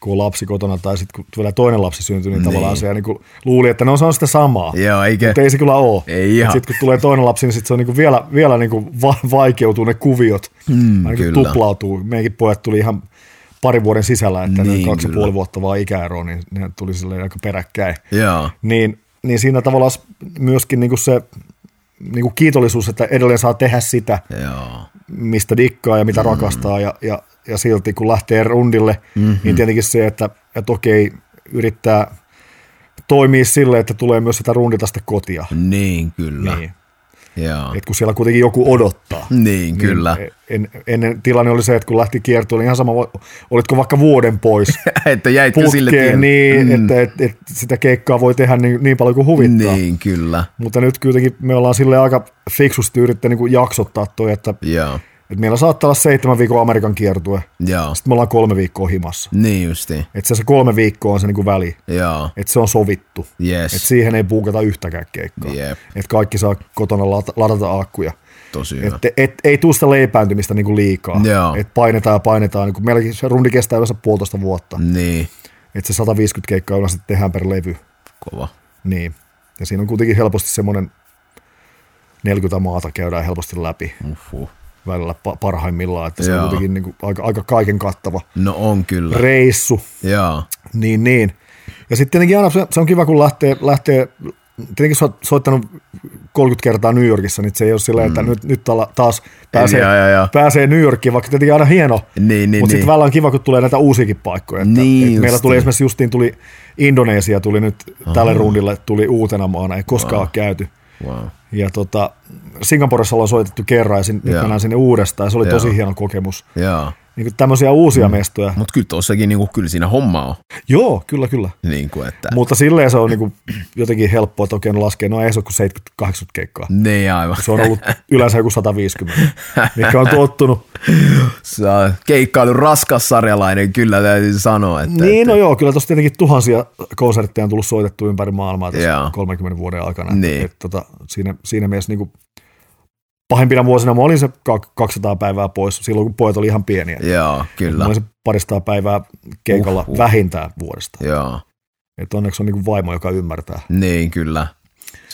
kun on lapsi kotona tai sitten kun vielä toinen lapsi syntyy, niin, Niin. tavallaan se niin luuli, että no se on sitä samaa. Joo, eikä? Mutta ei se kyllä ole. Ei ihan. Sitten kun tulee toinen lapsi, niin sit se on niinku vielä, vielä niinku va- vaikeutuu ne kuviot. Mm, Aina kyllä. tuplautuu. Meidänkin pojat tuli ihan parin vuoden sisällä, että Niin, niin, kaksi ja puoli vuotta vaan ikäeroa, niin ne tuli silleen aika peräkkäin. Joo, Niin, niin siinä tavallaan myöskin niinku se niinku kiitollisuus, että edelleen saa tehdä sitä, joo, mistä dikkaa ja mitä mm. rakastaa ja, ja, ja silti kun lähtee rundille, mm-hmm. niin tietenkin se, että, että okei, yrittää toimia sille, että tulee myös sitä rundita sitä kotia. niin kyllä, Niin. joo, Et kun siellä kuitenkin joku odottaa. niin kyllä, Niin, en, ennen tilanne oli se, että kun lähti kiertoon, niin ihan sama, olitko vaikka vuoden pois että jäitkö sille tielle? putkeen, niin, mm. että et, et sitä keikkaa voi tehdä niin, niin paljon kuin huvittaa. Niin, kyllä, Mutta nyt kuitenkin me ollaan sille aika fiksusti yrittänyt niin jaksottaa toi, että, joo, että meillä saattaa olla seitsemän viikon Amerikan kiertue, joo, sitten me ollaan kolme viikkoa himassa. niin justi, Että se, se kolme viikkoa on se niin kuin väli, joo, että se on sovittu. yes, Että siihen ei puukata yhtäkään keikkaa. Jep. Että kaikki saa kotona ladata, ladata akkuja. tosi hyvä. Et, et, ei tule sitä leipääntymistä niin kuin liikaa. Joo. Et painetaan ja painetaan. Niin kuin meilläkin se rundi kestää yleensä puolitoista vuotta. Niin, Että se 150 keikkaa yleensä tehdään per levy. kova. Niin. Ja siinä on kuitenkin helposti semmoinen 40 maata käydään helposti läpi Uhuh. Välillä pa- parhaimmillaan. Että se Joo. on kuitenkin niin kuin aika, aika kaiken kattava No on kyllä. reissu. Joo, Niin, niin. Ja sitten tietenkin aina se, se on kiva, kun lähtee, lähtee tietenkin sä oot soittanut 30 kertaa New Yorkissa, niin se ei ole silleen, että nyt, nyt tala- taas pääsee, Joo, joo, joo. pääsee New Yorkiin, vaikka tietenkin aina hieno. Niin, niin, Mutta niin. sitten välillä on kiva, kun tulee näitä uusiakin paikkoja. Että, Niin että meillä tuli esimerkiksi justiin tuli Indonesia tuli nyt tälle rundille tuli uutena maana, ei koskaan ole käyty. Wow. Ja tota, Singaporessa ollaan soitettu kerran ja sin, nyt Joo. mennään sinne uudestaan ja se oli Joo. tosi hieno kokemus. Joo. Niin kuin tämmöisiä uusia mm. mestoja. Mutta kyllä tuossakin niinku, kyllä siinä homma on. Joo, kyllä, kyllä. Niinku, että... Mutta silleen se on niinku jotenkin helppoa, että okei, no laskee, no ei se ole kuin 70-80 keikkaa. Niin aivan. Se on ollut yleensä joku 150, mikä on tottunut. Sä oot keikkailun raskas sarjalainen, kyllä täytyy sanoa. Että, Niin, että, no joo, kyllä tuossa tietenkin tuhansia konsertteja on tullut soitettu ympäri maailmaa tässä Joo. 30 vuoden aikana. Niin. Et, tota, siinä, siinä mielessä niinku, pahimpina vuosina mä olin se kak- 200 päivää pois, silloin kun pojat oli ihan pieniä. Joo, Mä kyllä. olin se paristaa päivää keikalla Uhuh. vähintään vuodesta. Joo, Et onneksi on niinku vaimo, joka ymmärtää. niin kyllä.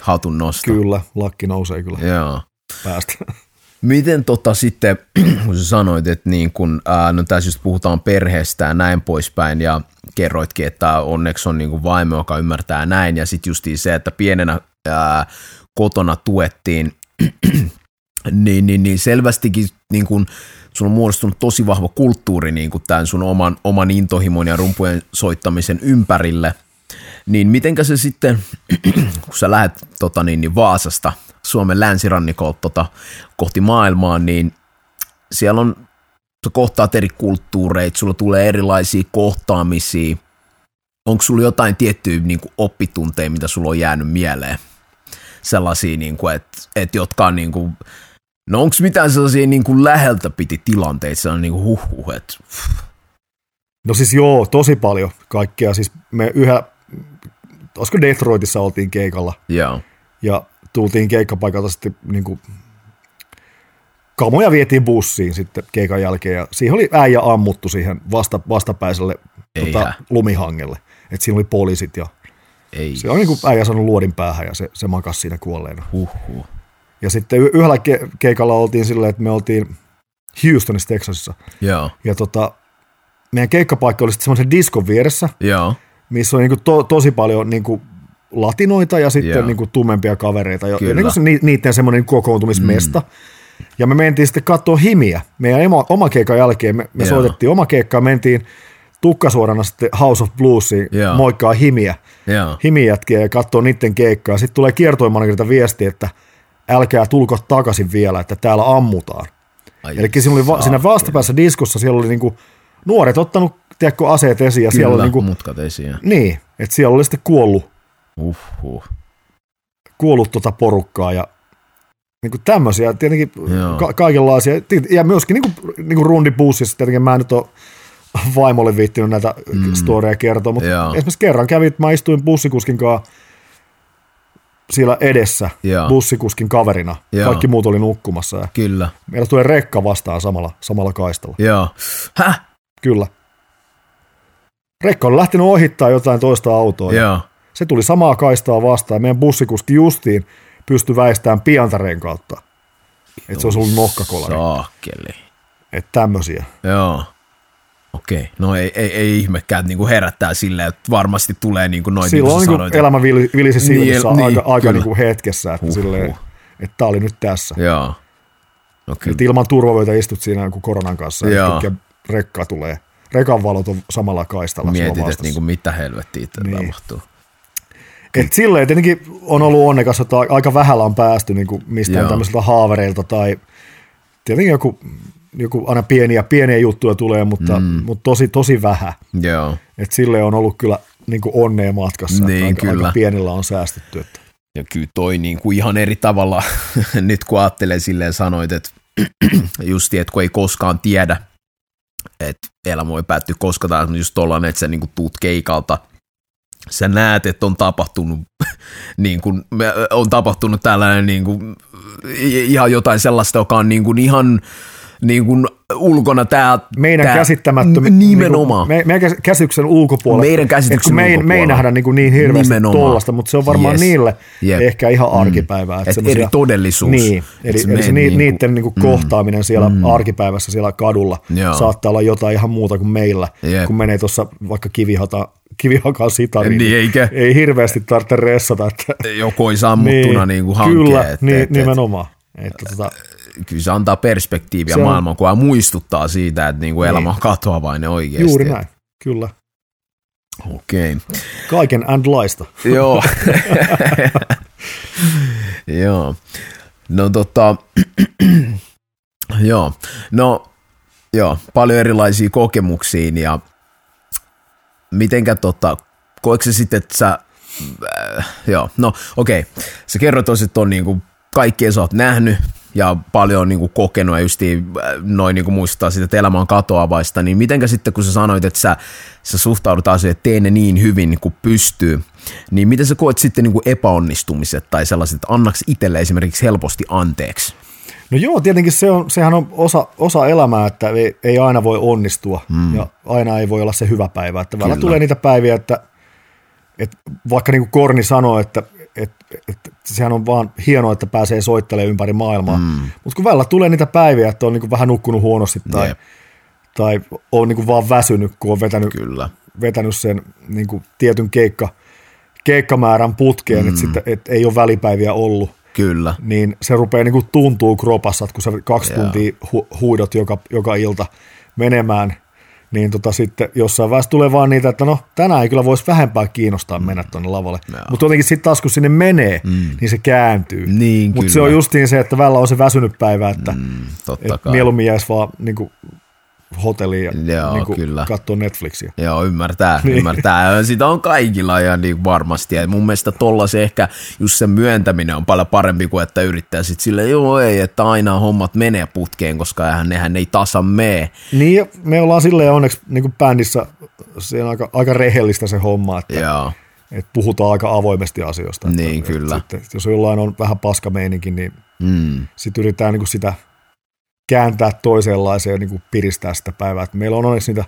Hatun nosto. Kyllä, lakki nousee kyllä Joo. päästä. Miten tota sitten, kun sä sanoit, että niin kun, ää, no tässä just puhutaan perheestä ja näin poispäin, ja kerroitkin, että onneksi on niin kuin vaimo, joka ymmärtää näin, ja sitten justiin se, että pienenä ää, kotona tuettiin, niin, niin, niin selvästikin niin kun, sun on muodostunut tosi vahva kulttuuri niin kuin tämän sun oman, oman intohimon ja rumpujen soittamisen ympärille, niin mitenkä se sitten, kun sä lähdet tota, niin, niin Vaasasta, Suomen länsirannikolta tota, kohti maailmaa, niin siellä on, sä kohtaat eri kulttuureita, sulla tulee erilaisia kohtaamisia. Onko sulla jotain tiettyjä niin kuin oppitunteja, mitä sulla on jäänyt mieleen? Sellaisia, niin kuin, että, että jotka on niin kuin, no onko mitään sellaisia niin kuin läheltä piti tilanteita, sellainen niin kuin huh, huh että No siis joo, tosi paljon kaikkea. Siis me yhä, olisiko Detroitissa oltiin keikalla joo, ja tultiin keikkapaikalta sitten niin kuin kamoja vietiin bussiin sitten keikan jälkeen ja siihen oli äijä ammuttu siihen vasta, vastapäiselle tota, lumihangelle. Että siinä oli poliisit ja Ei. se on niin kuin äijä sanonut luodin päähän ja se, se makasi siinä kuolleena. Huhhuh. Ja sitten yhdellä ke- keikalla oltiin silleen, että me oltiin Houstonissa, Texasissa. Joo. Ja tota, meidän keikkapaikka oli sitten semmoisen diskon vieressä, Joo. missä on niin kuin to, tosi paljon niin kuin latinoita ja sitten niin kuin tummempia kavereita. Ja, ja niin kuin se, niiden semmoinen kokoontumismesta. Mm. Ja me mentiin sitten katsoa himiä. Meidän emo, oma keikan jälkeen me, me soitettiin oma keikkaa, mentiin tukkasuorana sitten House of Bluesiin moikkaa himiä, Joo. himijätkiä ja katsoo niiden keikkaa. Sitten tulee kiertoimanagerilta viesti, että älkää tulko takaisin vielä, että täällä ammutaan. Eli siinä, oli va- siinä vastapäässä diskossa siellä oli niinku nuoret ottanut tiedätkö, aseet esiin. Ja Kyllä, siellä oli niinku, mutkat esiin. Niin, että siellä oli sitten kuollut, Uhuh. kuollut tota porukkaa ja niin kuin tämmöisiä, tietenkin ka- kaikenlaisia, ja myöskin niin kuin, niin kuin rundibussissa, tietenkin mä en nyt ole vaimolle viittinyt näitä mm. storeja kertoa, mutta Joo. esimerkiksi kerran kävin, mä istuin bussikuskin kanssa siellä edessä Joo. bussikuskin kaverina. Joo. Kaikki muut oli nukkumassa. Ja Kyllä. Meillä tulee rekka vastaan samalla, samalla kaistalla. Joo. Häh? Kyllä. Rekka on lähtenyt ohittaa jotain toista autoa. Joo. Se tuli samaa kaistaa vastaan. Meidän bussikuski justiin pystyi väistämään piantareen kautta. Että se olisi ollut nohkakolari. Saakeli. Että tämmöisiä. Joo. Okei, no ei, ei, ei ihmekään, että niinku herättää silleen, että varmasti tulee niinku noin Silloin niin niinku elämä vilisi silmissä niin, aika, aika niinku hetkessä, että, silleen, että tämä oli nyt tässä. Joo. No kyllä. ilman turvavöitä istut siinä kuin koronan kanssa Joo. ja rekka tulee. Rekan valot on samalla kaistalla. Mietit, että niinku mitä helvettiä niin. tapahtuu. Et silleen tietenkin on ollut onnekas, että aika vähällä on päästy niin kuin mistään tämmöisiltä haavereilta tai tietenkin joku joku aina pieniä, pieniä juttuja tulee, mutta, mm. mutta tosi, tosi vähän. Joo. Et sille on ollut kyllä niin kuin onnea matkassa, niin, aika, kyllä. aika pienillä on säästetty. Että. Ja kyllä toi niin kuin ihan eri tavalla, nyt kun ajattelee silleen sanoit, että justi, että kun ei koskaan tiedä, että elämä voi päättyä koska tahansa, just tollainen, että sä niin kuin tuut keikalta, sä näet, että on tapahtunut, niin kuin, on tapahtunut tällainen niin kuin, ihan jotain sellaista, joka on niin kuin ihan niin kuin ulkona tämä... Meidän tää, käsittämättömä... Nimenomaan. Niin meidän käsityksen ulkopuolella. Meidän käsityksen me, ulkopuolella. Me ei nähdä niin, kuin niin hirveästi tollasta, mutta se on varmaan yes. niille yep. ehkä ihan arkipäivää. Mm. Että eri todellisuus. Niin, eli, eli se niin, niiden niin kuin mm. kohtaaminen siellä mm. arkipäivässä siellä kadulla Joo. saattaa olla jotain ihan muuta kuin meillä, yep. kun menee tuossa vaikka kivihata kivihakaan sitariin, niin, eikä, ei hirveästi tarvitse ressata. Että, joku ei sammuttuna niin, niin kuin hankea. Kyllä, että, niin, että, nimenomaan. Että, tota, kyllä se antaa perspektiiviä se maailmankuvaa ja muistuttaa siitä, että niinku elämä on katoavainen oikeasti. Juuri näin, kyllä. Okei. Okay. Kaiken and laista. Joo. joo. No tota, joo. No, joo, paljon erilaisia kokemuksia ja mitenkä tota, koetko se sitten, että sä, äh, joo, no okei, okay. sä kerroit että on niinku kaikkea sä oot nähnyt ja paljon niin kuin kokenut ja just äh, noin niin kuin muistuttaa sitä, että elämä on katoavaista, niin mitenkä sitten kun sä sanoit, että sä, sä suhtaudut asioihin, että tee ne niin hyvin kuin pystyy, niin miten sä koet sitten niin kuin epäonnistumiset tai sellaiset, että annaks itselle esimerkiksi helposti anteeksi? No joo, tietenkin se on, sehän on osa, osa elämää, että ei, ei aina voi onnistua mm. ja aina ei voi olla se hyvä päivä. Että välillä tulee niitä päiviä, että, että vaikka niin kuin Korni sanoi, että et, et, sehän on vaan hienoa, että pääsee soittelemaan ympäri maailmaa. Mm. Mutta kun välillä tulee niitä päiviä, että on niinku vähän nukkunut huonosti tai, tai on niinku vaan väsynyt, kun on vetänyt, Kyllä. vetänyt sen niinku tietyn keikka, keikkamäärän putkeen, mm. että sitten et ei ole välipäiviä ollut. Kyllä. Niin se rupeaa niinku tuntuu kropassa, että kun sä kaksi Joo. tuntia hu- huidot joka, joka ilta menemään – niin tota sitten jossain vaiheessa tulee vaan niitä, että no tänään ei kyllä voisi vähempää kiinnostaa mennä tuonne lavalle. Mutta jotenkin sitten taas kun sinne menee, mm. niin se kääntyy. Niin, Mutta se on justiin se, että välillä on se väsynyt päivä, että mm, et mieluummin jäisi vaan niin kuin hotelliin ja Joo, niin kyllä. katsoa Netflixiä. Joo, ymmärtää, niin. ymmärtää. Sitä on kaikilla ja niin varmasti. Ja mun mielestä tolla se ehkä just se myöntäminen on paljon parempi kuin että yrittää sitten sille, joo ei, että aina hommat menee putkeen, koska eihän nehän ei tasa mee. Niin, me ollaan silleen onneksi niin kuin bändissä, se on aika, aika rehellistä se homma, että, joo. että puhutaan aika avoimesti asioista. Niin, että, kyllä. Että, että jos jollain on vähän paska meininki, niin mm. sitten yritetään niin kuin sitä kääntää toisenlaiseen ja niin kuin piristää sitä päivää. Et meillä on onneksi niitä,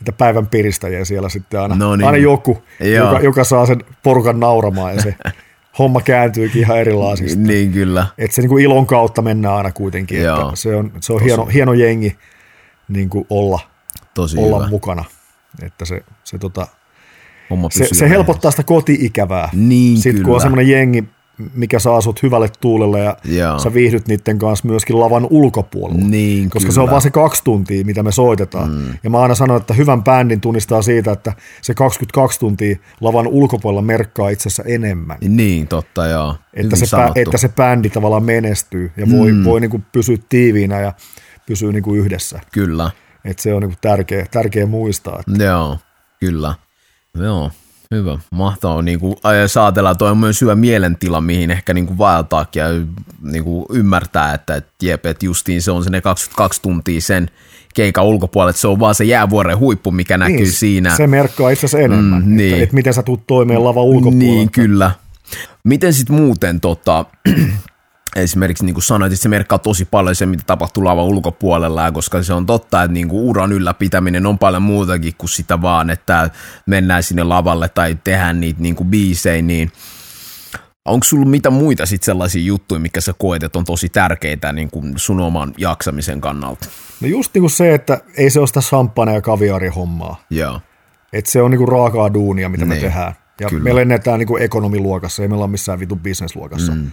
niitä päivän piristäjiä siellä sitten aina, no niin. aina joku, joka, joka, saa sen porukan nauramaan ja se homma kääntyykin ihan erilaisista. Niin kyllä. Että se niin kuin ilon kautta mennään aina kuitenkin. Että se on, se on hieno, hieno jengi niin kuin olla, Tosi olla hyvä. mukana. Että se, se, tota, se, se helpottaa sitä koti-ikävää. Niin, Sitten kyllä. kun on semmoinen jengi, mikä saa sut hyvälle tuulelle ja Joo. sä viihdyt niiden kanssa myöskin lavan ulkopuolella. Niin, koska kyllä. se on vaan se kaksi tuntia, mitä me soitetaan. Mm. Ja mä aina sanon, että hyvän bändin tunnistaa siitä, että se 22 tuntia lavan ulkopuolella merkkaa itse asiassa enemmän. Niin, totta joo. Että se, pä, että se bändi tavallaan menestyy ja voi, mm. voi niinku pysyä tiiviinä ja pysyä niinku yhdessä. Kyllä. Että se on niinku tärkeä, tärkeä muistaa. Että... Joo, kyllä. Joo, Hyvä, mahtavaa. Niin kuin, saatella, toi on myös hyvä mielentila, mihin ehkä niin kuin vaeltaakin ja niin kuin ymmärtää, että, että jep, että justiin se on se ne 22 tuntia sen keikan ulkopuolella, että se on vaan se jäävuoren huippu, mikä näkyy niin, siinä. Se merkkaa itse asiassa enemmän, mm, niin. että, että miten sä tulet toimeen lava ulkopuolella. Niin, kyllä. Miten sitten muuten tota, esimerkiksi niin kuin sanoit, että se merkkaa tosi paljon se, mitä tapahtuu lavan ulkopuolella, koska se on totta, että niin kuin uran ylläpitäminen on paljon muutakin kuin sitä vaan, että mennään sinne lavalle tai tehdään niitä niin kuin biisejä, niin onko sulla mitä muita sit sellaisia juttuja, mikä sä koet, että on tosi tärkeitä niin kuin sun oman jaksamisen kannalta? No just niin kuin se, että ei se ole sitä champagne- ja kaviarihommaa. Joo. Että se on niin kuin raakaa duunia, mitä niin. me tehdään. Ja Kyllä. me lennetään niin kuin ekonomiluokassa, ei me olla missään vitun businessluokassa. Mm.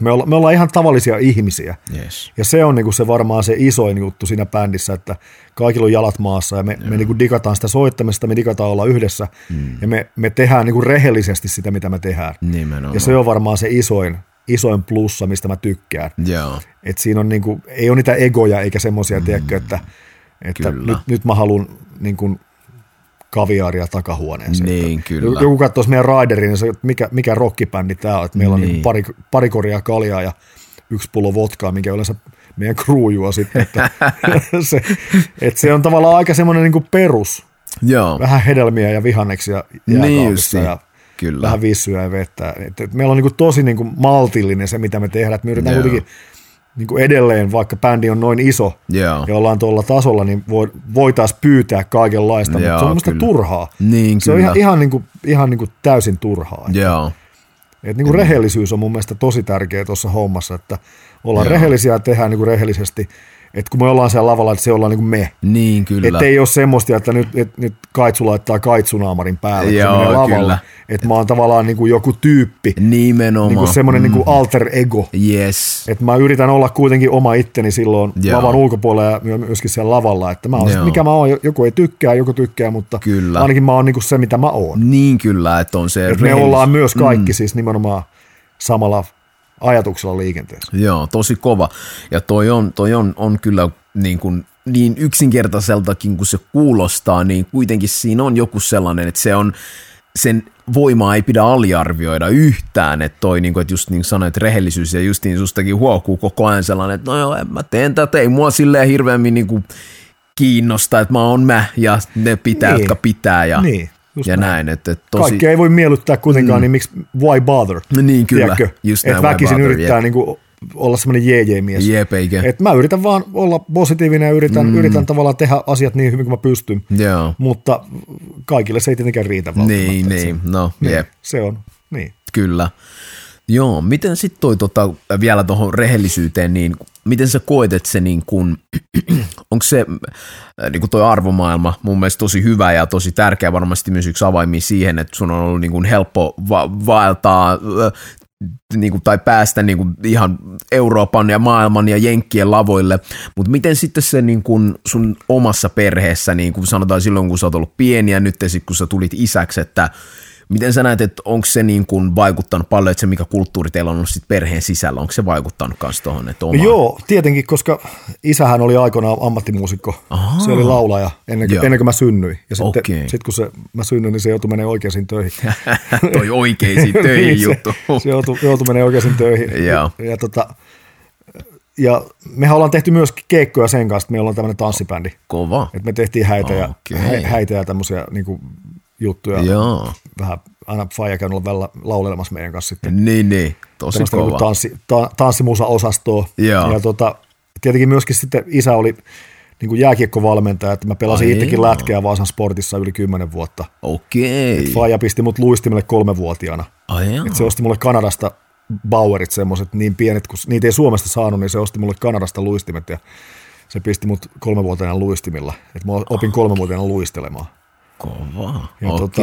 Me, olla, me ollaan ihan tavallisia ihmisiä. Yes. Ja se on niinku se varmaan se isoin juttu siinä bändissä, että kaikilla on jalat maassa ja me, me niinku digataan sitä soittamista, me digataan olla yhdessä mm. ja me, me tehdään niinku rehellisesti sitä, mitä me tehdään. Nimenomaan. Ja se on varmaan se isoin, isoin plussa, mistä mä tykkään. Joo. Et siinä on niinku, ei ole niitä egoja eikä semmoisia, mm. tiedätkö, että, että nyt, nyt mä haluan niinku, kaviaaria takahuoneeseen. Niin, kyllä. Joku katsoisi meidän Raiderin, niin se, mikä, mikä rockibändi tämä on, että meillä niin. on niin pari, pari koria kaljaa ja yksi pullo votkaa, minkä yleensä meidän kruujua sitten. Että se, että se on tavallaan aika semmoinen niin perus. Joo. Vähän hedelmiä ja vihanneksia jääkaapissa niin ja Kyllä. vähän vissyä ja vettä. Että, että meillä on niin kuin tosi niin kuin maltillinen se, mitä me tehdään. Että me yritetään Joo. kuitenkin niin kuin edelleen, vaikka bändi on noin iso Joo. ja ollaan tuolla tasolla, niin voitaisiin pyytää kaikenlaista, Joo, mutta se on minusta turhaa. Niin, se kyllä. on ihan, ihan, niin kuin, ihan niin kuin täysin turhaa. Joo. Et niin kuin rehellisyys on mun mielestä tosi tärkeä tuossa hommassa, että ollaan Joo. rehellisiä ja tehdään niin kuin rehellisesti – että kun me ollaan siellä lavalla, että se ollaan niin kuin me. Niin, kyllä. Että ei ole semmoista, että nyt, et, nyt kaitsu laittaa kaitsunaamarin päälle, Joo, se lavalle. Kyllä. Että mä oon tavallaan niin kuin joku tyyppi. Nimenomaan. Niin kuin semmoinen mm. niin kuin alter ego. Yes. Että mä yritän olla kuitenkin oma itteni silloin Joo. lavan ulkopuolella ja myöskin siellä lavalla. Että mä oon, mikä mä oon, joku ei tykkää, joku tykkää, mutta kyllä. ainakin mä oon niin kuin se, mitä mä oon. Niin kyllä, että on se. Että me ollaan myös kaikki mm. siis nimenomaan samalla ajatuksella liikenteessä. Joo, tosi kova. Ja toi on, toi on, on kyllä niin, kuin, niin yksinkertaiseltakin kuin se kuulostaa, niin kuitenkin siinä on joku sellainen, että se on, sen voimaa ei pidä aliarvioida yhtään, että toi, niin kuin, että just niin sanoit, rehellisyys ja justiin sustakin huokuu koko ajan sellainen, että no joo, en mä teen tätä, ei mua silleen hirveämmin niin kuin kiinnosta, että mä oon mä ja ne pitää, niin. jotka pitää ja, niin. Just ja näin. näin että, että tosi... Kaikki ei voi miellyttää kuitenkaan, mm. niin miksi, why bother? Niin kyllä, Tiedätkö? just näin, Et väkisin bother, yrittää niin kuin olla semmoinen JJ-mies. Jep, eikä. Et mä yritän vaan olla positiivinen ja yritän, mm. yritän tavallaan tehdä asiat niin hyvin kuin mä pystyn. Joo. Mutta kaikille se ei tietenkään riitä Niin, niin, se, no, niin, jep. Se on, niin. Kyllä. Joo, miten sitten toi tota, vielä tuohon rehellisyyteen, niin miten sä koet, että se niin kun, onko se niin kuin toi arvomaailma mun mielestä tosi hyvä ja tosi tärkeä varmasti myös yksi avaimia siihen, että sun on ollut niin kuin helppo va- vaeltaa niin kuin, tai päästä niin kuin, ihan Euroopan ja maailman ja Jenkkien lavoille, mutta miten sitten se niin kuin, sun omassa perheessä, niin kuin sanotaan silloin kun sä oot ollut pieni ja nyt sitten kun sä tulit isäksi, että Miten sä näet, että onko se niin kuin vaikuttanut paljon, että se mikä kulttuuri teillä on ollut sit perheen sisällä, onko se vaikuttanut myös tuohon? Että oma... no joo, tietenkin, koska isähän oli aikoinaan ammattimuusikko. Aha. Se oli laulaja ennen kuin, ennen kuin mä synnyin. Ja sitten okay. sit kun se, mä synnyin, niin se joutui menemään oikeisiin töihin. Toi oikeisiin töihin niin, juttu. Se, se joutui, joutui menemään oikeisiin töihin. ja, ja, tota, ja mehän ollaan tehty myös keikkoja sen kanssa, että meillä on tämmöinen tanssibändi. Kova. Et me tehtiin häitä ja, okay. häitä ja tämmöisiä niin kuin juttuja. Joo. Vähän aina Faija käynyt olla laulelemassa meidän kanssa sitten. Niin, niin. Tosi kova. Niin tanssi, ta, tanssimusa-osastoa. Joo. Ja tota, tietenkin myöskin sitten isä oli niin kuin jääkiekkovalmentaja, että mä pelasin Ai itsekin joo. lätkeä Vaasan sportissa yli kymmenen vuotta. Okei. Okay. Faija pisti mut luistimelle kolmevuotiaana. Ai joo. Et se osti mulle Kanadasta Bauerit semmoiset niin pienet, kun niitä ei Suomesta saanut, niin se osti mulle Kanadasta luistimet ja se pisti mut kolmevuotiaana luistimilla. Että mä opin kolmevuotiaana luistelemaan. Kova, ja tota,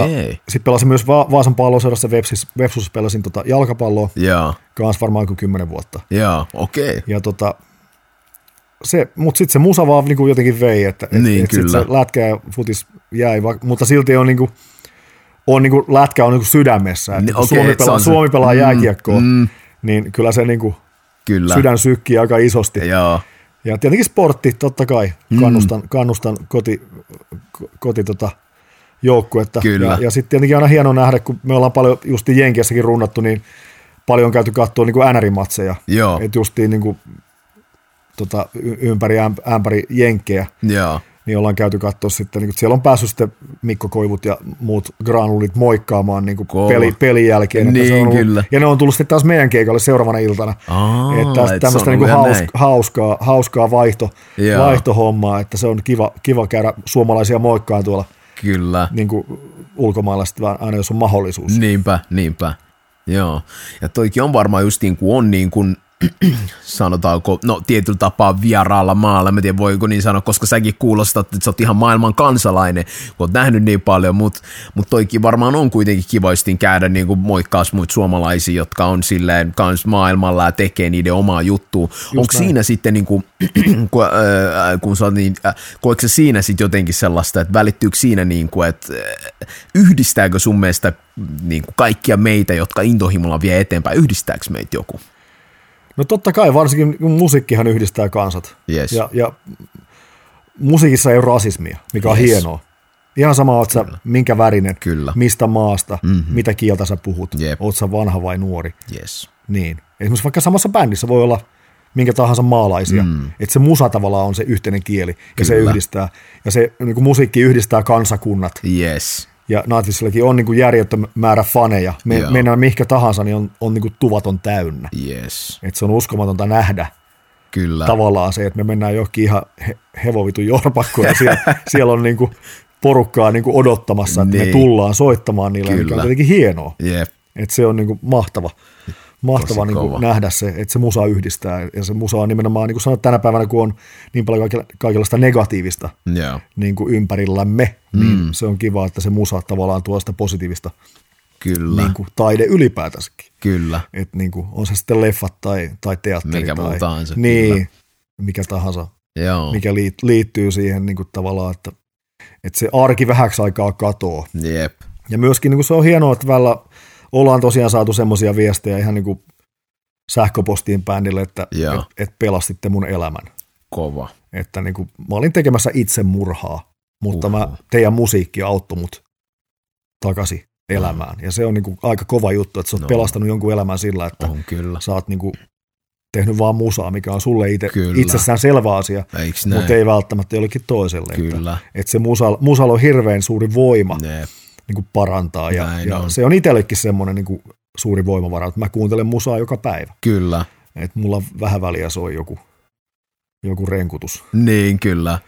Sitten pelasin myös Va- Vaasan palloseurassa Vepsis, Vepsus pelasin tota jalkapalloa. Joo. Kans varmaan kuin kymmenen vuotta. Joo, okei. Ja tota, se, mutta sitten se musa vaan niinku jotenkin vei, että et, niin, et kyllä. se lätkä ja futis jäi, va- mutta silti on niinku, on niinku, lätkä on niinku sydämessä. Että niin, okay, Suomi, pelaa, Suomi pelaa mm, jääkiekkoa, mm, niin kyllä se niinku kyllä. sydän sykkii aika isosti. Joo. Ja tietenkin sportti, totta kai, kannustan, mm. kannustan koti, koti tota, joukkuetta. Kyllä. Ja, ja sitten tietenkin aina hienoa nähdä, kun me ollaan paljon just Jenkiässäkin runnattu, niin paljon on käyty katsoa niin NR-matseja. Joo. Että justiin niin kuin, tota, ympäri ämpäri jenkkejä. Joo. Niin ollaan käyty katsoa sitten, niin siellä on päässyt sitten Mikko Koivut ja muut granulit moikkaamaan niin kuin peli, pelin jälkeen. Niin, se on ollut, kyllä. Ja ne on tullut sitten taas meidän keikalle seuraavana iltana. Aa, että et tämmöistä niin kuin haus, hauskaa, hauskaa vaihto, vaihtohommaa, että se on kiva, kiva käydä suomalaisia moikkaan tuolla Kyllä. Niin kuin ulkomailla sitten aina, jos on mahdollisuus. Niinpä, niinpä. Joo. Ja toikin on varmaan just niin kuin on niin kuin sanotaanko, no tietyllä tapaa vieraalla maalla, mä tiedän voiko niin sanoa, koska säkin kuulostat, että sä oot ihan maailman kansalainen, kun oot nähnyt niin paljon, mutta mut toikin varmaan on kuitenkin kivoistin käydä niin kuin moikkaas muut suomalaisia, jotka on silleen kans maailmalla ja tekee niiden omaa juttua. Onko siinä sitten niin kuin, kun, äh, kun sä oot niin, äh, koetko siinä sitten jotenkin sellaista, että välittyykö siinä niin kuin, että äh, yhdistääkö sun mielestä niin kuin kaikkia meitä, jotka intohimolla vie eteenpäin, yhdistääkö meitä joku? No totta kai, varsinkin kun musiikkihan yhdistää kansat. Yes. Ja, ja musiikissa ei ole rasismia, mikä on yes. hienoa. Ihan sama, oot sä minkä värinen, Kyllä. mistä maasta, mm-hmm. mitä kieltä sä puhut, Jep. oot sä vanha vai nuori. Yes. Niin. Esimerkiksi vaikka samassa bändissä voi olla minkä tahansa maalaisia. Mm. Että se musa tavallaan on se yhteinen kieli ja Kyllä. se yhdistää. Ja se niin kuin musiikki yhdistää kansakunnat. Yes ja Nightwishillakin on niin kuin järjetön määrä faneja. Me, mennään mihinkä tahansa, niin on, on niin kuin tuvaton täynnä. Yes. Et se on uskomatonta nähdä Kyllä. tavallaan se, että me mennään johonkin ihan he, hevovitun jorpakkoon ja siellä, siellä on niin kuin porukkaa niin kuin odottamassa, että niin. me tullaan soittamaan niille, Kyllä. mikä on tietenkin hienoa. Yep. Et se on niin kuin mahtava mahtava niin kuin nähdä se, että se musa yhdistää. Ja se musa on nimenomaan, niin kuin sanoit tänä päivänä, kun on niin paljon kaikenlaista negatiivista yeah. niin kuin ympärillämme, niin mm. niin se on kiva, että se musa tavallaan tuo sitä positiivista Kyllä. Niin kuin taide ylipäätänsäkin. Kyllä. Et niin kuin, on se sitten leffat tai, tai teatteri. Mikä tai, tahansa. Niin, kyllä. mikä tahansa. Joo. Mikä liittyy siihen niin kuin tavallaan, että, että se arki vähäksi aikaa katoo. Jep. Ja myöskin niin kuin se on hienoa, että välillä ollaan tosiaan saatu semmoisia viestejä ihan niin kuin sähköpostiin bändille, että et, et pelastitte mun elämän. Kova. Että niin kuin, mä olin tekemässä itsemurhaa, mutta uh. mä, teidän musiikki auttoi mut takaisin elämään. Ja se on niin kuin aika kova juttu, että sä oot no. pelastanut jonkun elämän sillä, että on, kyllä. sä oot niin kuin tehnyt vaan musaa, mikä on sulle itse, itsessään selvä asia, mutta ei välttämättä jollekin toiselle. Kyllä. Että, että se musal, musal on hirveän suuri voima. Ne niin kuin parantaa. Ja, ja on. se on itsellekin semmoinen niin kuin suuri voimavara, että mä kuuntelen musaa joka päivä. Kyllä. Että mulla vähän väliä soi joku, joku renkutus. Niin, kyllä.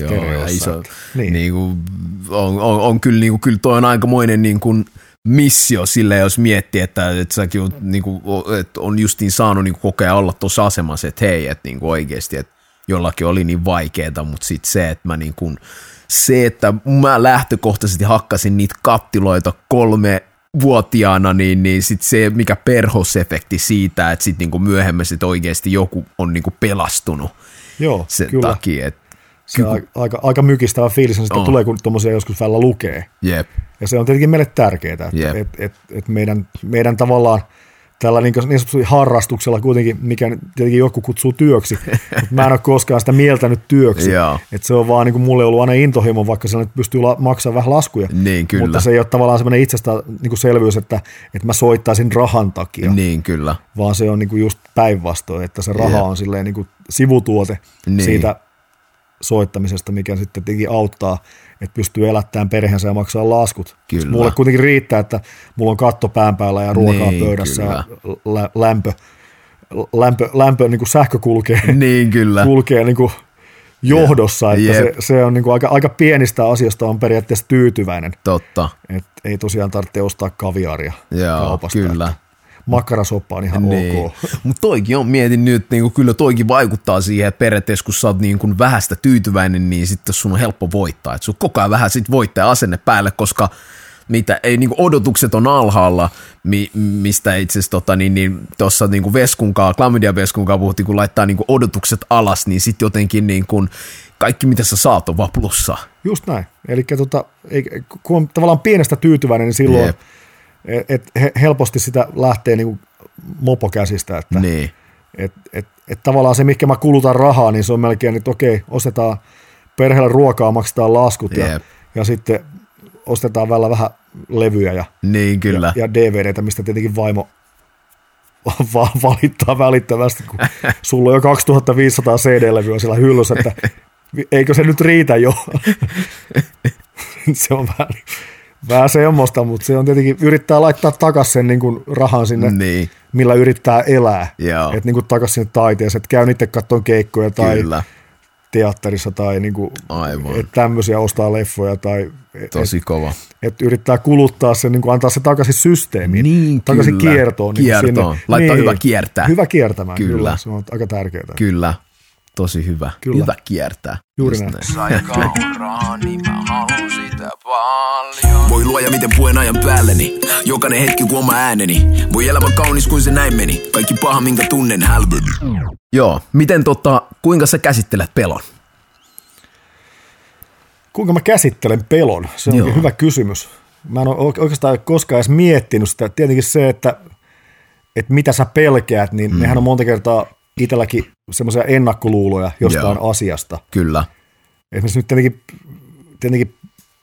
Joo, ja iso, niin. Niin kuin, on, on, on, kyllä, niin kuin, kyllä toi on aikamoinen niin kuin, missio sille, jos miettii, että, että säkin on, niin kuin, että on justiin saanut niin kuin, kokea olla tuossa asemassa, että hei, että niin kuin oikeasti, että jollakin oli niin vaikeaa, mutta sitten se, että mä niin kuin, se, että mä lähtökohtaisesti hakkasin niitä kattiloita kolme vuotiaana, niin, niin sit se, mikä perhosefekti siitä, että sit niinku myöhemmin sit oikeasti joku on niinku pelastunut Joo, sen kyllä. takia. Et, se on aika, aika mykistävä fiilis, että oh. tulee, kun tuommoisia joskus välillä lukee. Jep. Ja se on tietenkin meille tärkeää, että Jep. et, et, et meidän, meidän tavallaan – tällä niin, niin harrastuksella kuitenkin, mikä tietenkin joku kutsuu työksi, mutta mä en ole koskaan sitä mieltänyt työksi. että se on vaan niin kuin mulle ollut aina intohimo, vaikka se nyt pystyy maksamaan vähän laskuja. Niin, kyllä. Mutta se ei ole tavallaan semmoinen itsestä niin kuin selvyys, että, että mä soittaisin rahan takia. Niin, kyllä. Vaan se on niin kuin just päinvastoin, että se raha Jep. on silleen niin kuin sivutuote niin. siitä soittamisesta, mikä sitten tietenkin auttaa että pystyy elättämään perheensä ja maksaa laskut. Kyllä. Mulle kuitenkin riittää, että mulla on katto pään päällä ja ruokaa niin, pöydässä kyllä. ja lä- lämpö lämpö, lämpö niin kuin sähkö kulkee, niin, kyllä. kulkee niin kuin johdossa, että se, se, on niin kuin aika, aika pienistä asioista on periaatteessa tyytyväinen. Totta. Et ei tosiaan tarvitse ostaa kaviaria Joo, kaupasta. kyllä. Että makkarasoppa on ihan niin. ok. Mutta toikin on, mietin nyt, niin kuin kyllä toikin vaikuttaa siihen, että periaatteessa kun sä oot niin kuin vähästä tyytyväinen, niin sitten sun on helppo voittaa. Että sun koko ajan vähän sit voittaa asenne päälle, koska mitä ei niin odotukset on alhaalla, mi, mistä itse asiassa tota, niin, niin, tuossa niin Veskunkaa, Klamydia Veskunkaa puhuttiin, kun laittaa niin kuin odotukset alas, niin sitten jotenkin niin kuin, kaikki mitä sä saat on vaan plussa. Just näin. Eli tota, kun on tavallaan pienestä tyytyväinen, niin silloin Jep et, et helposti sitä lähtee niinku mopokäsistä, että niin. et, et, et tavallaan se, mikä mä kulutan rahaa, niin se on melkein, että okei, ostetaan perheelle ruokaa, maksetaan laskut ja, ja sitten ostetaan välillä vähän levyjä ja, niin, kyllä. ja, ja DVDtä, mistä tietenkin vaimo valittaa välittömästi, kun sulla on jo 2500 CD-levyä siellä hyllyssä, että eikö se nyt riitä jo? se on vähän vähän semmoista, mutta se on tietenkin, yrittää laittaa takaisin sen niin kuin rahan sinne, niin. millä yrittää elää. Että niin takaisin sinne taiteeseen, että käy itse katsomaan keikkoja tai Kyllä. teatterissa tai niin kuin, Aivan. että tämmöisiä ostaa leffoja tai Tosi et, kova. Että yrittää kuluttaa sen, niin kuin antaa se takaisin systeemiin, niin, takaisin kyllä. kiertoon. Niin kiertoon, sinne. laittaa niin, hyvä kiertää. Hyvä kiertämään, kyllä. kyllä. Se on aika tärkeää. Kyllä, tosi hyvä. Kyllä. Hyvä kiertää. Juuri näin. näin. niin mä haluan sitä paljon. Voi luoja miten puen ajan päälleni. Jokainen hetki kun oma ääneni. Voi elämä kaunis kuin se näin meni. Kaikki paha minkä tunnen hälveni. Joo, miten tota, kuinka sä käsittelet pelon? Kuinka mä käsittelen pelon? Se on hyvä kysymys. Mä en ole oikeastaan koskaan edes miettinyt sitä. Tietenkin se, että, että mitä sä pelkäät, niin mm. nehän on monta kertaa itselläkin semmoisia ennakkoluuloja jostain Joo. asiasta. Kyllä. Esimerkiksi nyt tietenkin, tietenkin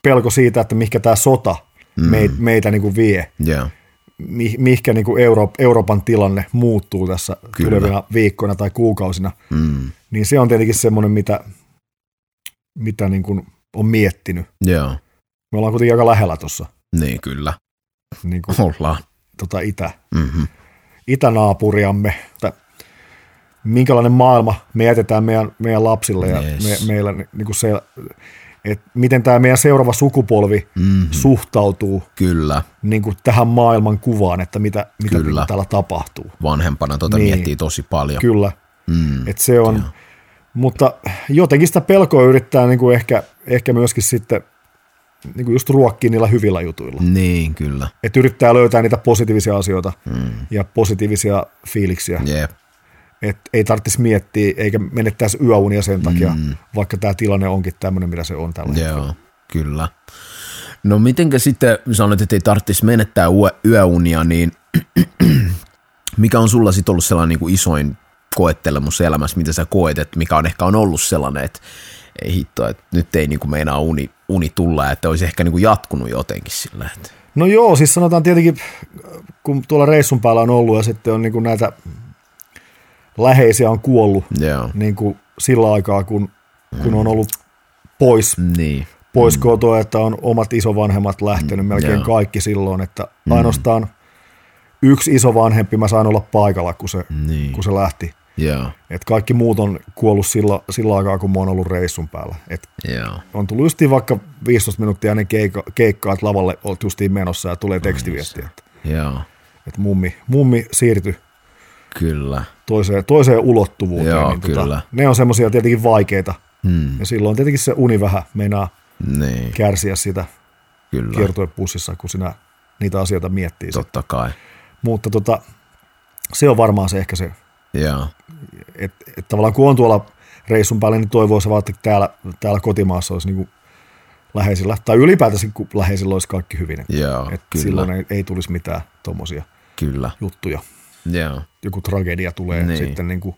pelko siitä, että mihinkä tämä sota mm. meitä, meitä niin kuin vie. Yeah. Mi, mihinkä niin kuin Euro, Euroopan tilanne muuttuu tässä Kyllä. tulevina viikkoina tai kuukausina. Mm. Niin se on tietenkin semmoinen, mitä, mitä niin kuin on miettinyt. Joo. Me ollaan kuitenkin aika lähellä tuossa. Niin, kyllä. Niin kuin, ollaan. Tota itä, mm-hmm. itänaapuriamme, tai minkälainen maailma me jätetään meidän, meidän lapsille ja yes. me, meillä niin kuin se, että miten tämä meidän seuraava sukupolvi mm-hmm. suhtautuu Kyllä. Niin kuin tähän maailman kuvaan, että mitä, mitä Kyllä. täällä tapahtuu. Vanhempana tuota niin. miettii tosi paljon. Kyllä. Mm. Et se on, Joo. mutta jotenkin sitä pelkoa yrittää niin kuin ehkä, ehkä myöskin sitten niin kuin just ruokkii niillä hyvillä jutuilla. Niin, kyllä. Et yrittää löytää niitä positiivisia asioita mm. ja positiivisia fiiliksiä. Yep että ei tarvitsisi miettiä eikä menettäisi yöunia sen takia, mm. vaikka tämä tilanne onkin tämmöinen, mitä se on tällä Joo, hetkellä. kyllä. No mitenkä sitten sanoit, että ei tarvitsisi menettää yöunia, niin mikä on sulla sitten ollut sellainen niin kuin isoin koettelemus elämässä, mitä sä koet, että mikä on ehkä on ollut sellainen, että ei hitto, että nyt ei niin kuin meinaa uni, uni tulla, että olisi ehkä niin kuin jatkunut jotenkin sillä. Että. No joo, siis sanotaan tietenkin, kun tuolla reissun päällä on ollut ja sitten on niin kuin näitä läheisiä on kuollut yeah. niin kuin sillä aikaa, kun, kun on ollut pois, niin. pois mm. kotoa, että on omat isovanhemmat lähtenyt mm. melkein yeah. kaikki silloin, että mm. ainoastaan yksi isovanhempi mä sain olla paikalla, kun se, niin. kun se lähti. Yeah. Et kaikki muut on kuollut sillä, sillä aikaa, kun mä oon ollut reissun päällä. Et yeah. On tullut justiin vaikka 15 minuuttia ennen keikka, keikkaa, että lavalle olet justiin menossa ja tulee tekstiviesti, että, yeah. että mummi, mummi siirtyi Kyllä. Toiseen, toiseen ulottuvuuteen. Joo, niin kyllä. Tota, ne on semmoisia tietenkin vaikeita. Hmm. Ja silloin tietenkin se uni vähän meinaa niin. kärsiä sitä kyllä. kiertuepussissa, kun sinä niitä asioita miettii. Totta kai. Mutta tota, se on varmaan se ehkä se, että et tavallaan kun on tuolla reissun päällä, niin toivoisi vaan, että täällä, täällä kotimaassa olisi niin läheisillä, tai ylipäätänsä kun läheisillä olisi kaikki hyvin. Joo, että kyllä. Silloin ei, ei tulisi mitään tuommoisia juttuja. Joo. Joku tragedia tulee niin. sitten niin kuin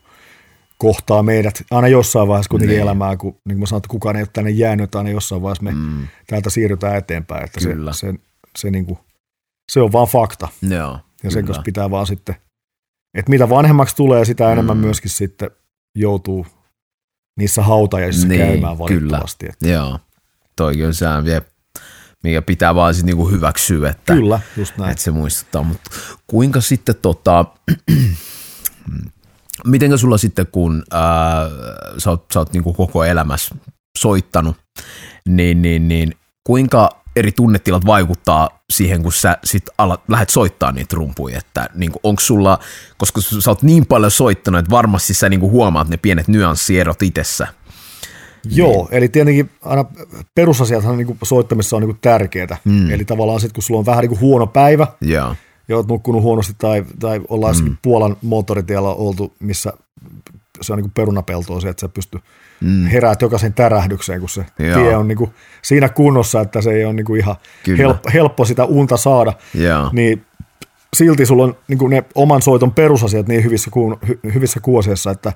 kohtaa meidät aina jossain vaiheessa kuitenkin niin. elämää, kun niin kuin mä sanoin, että kukaan ei ole tänne jäänyt, aina jossain vaiheessa me mm. täältä siirrytään eteenpäin. Että kyllä. se, se, se, niin kuin, se on vaan fakta. Joo, ja sen kanssa pitää vaan sitten, että mitä vanhemmaksi tulee, sitä mm. enemmän myöskin sitten joutuu niissä hautajaisissa niin, käymään valitettavasti. Kyllä. Että. Joo, toikin on sään vie mikä pitää vaan sitten niinku hyväksyä, että, Kyllä, just näin. että se muistuttaa. Mutta kuinka sitten tota, Mitenkä sulla sitten, kun ää, sä oot, sä oot niin kuin koko elämässä soittanut, niin, niin, niin kuinka eri tunnetilat vaikuttaa siihen, kun sä sit alat, lähdet soittaa niitä rumpuja, että niin onko sulla, koska sä oot niin paljon soittanut, että varmasti sä niin huomaat ne pienet nyanssierot itsessä. Joo, niin. eli tietenkin aina perusasiathan niin soittamissa on niin tärkeää. Mm. Eli tavallaan sitten, kun sulla on vähän niin huono päivä, yeah. ja oot nukkunut huonosti tai, tai ollaan mm. Puolan moottoritiellä oltu, missä se on niin perunapeltoa se, että sä pystyy mm. heräät jokaisen tärähdykseen, kun se Joo. tie on niin kuin siinä kunnossa, että se ei ole niin kuin ihan helppo, helppo sitä unta saada. Joo. Niin silti sulla on niin ne oman soiton perusasiat niin hyvissä, ku, hy, hyvissä kuoseissa, että,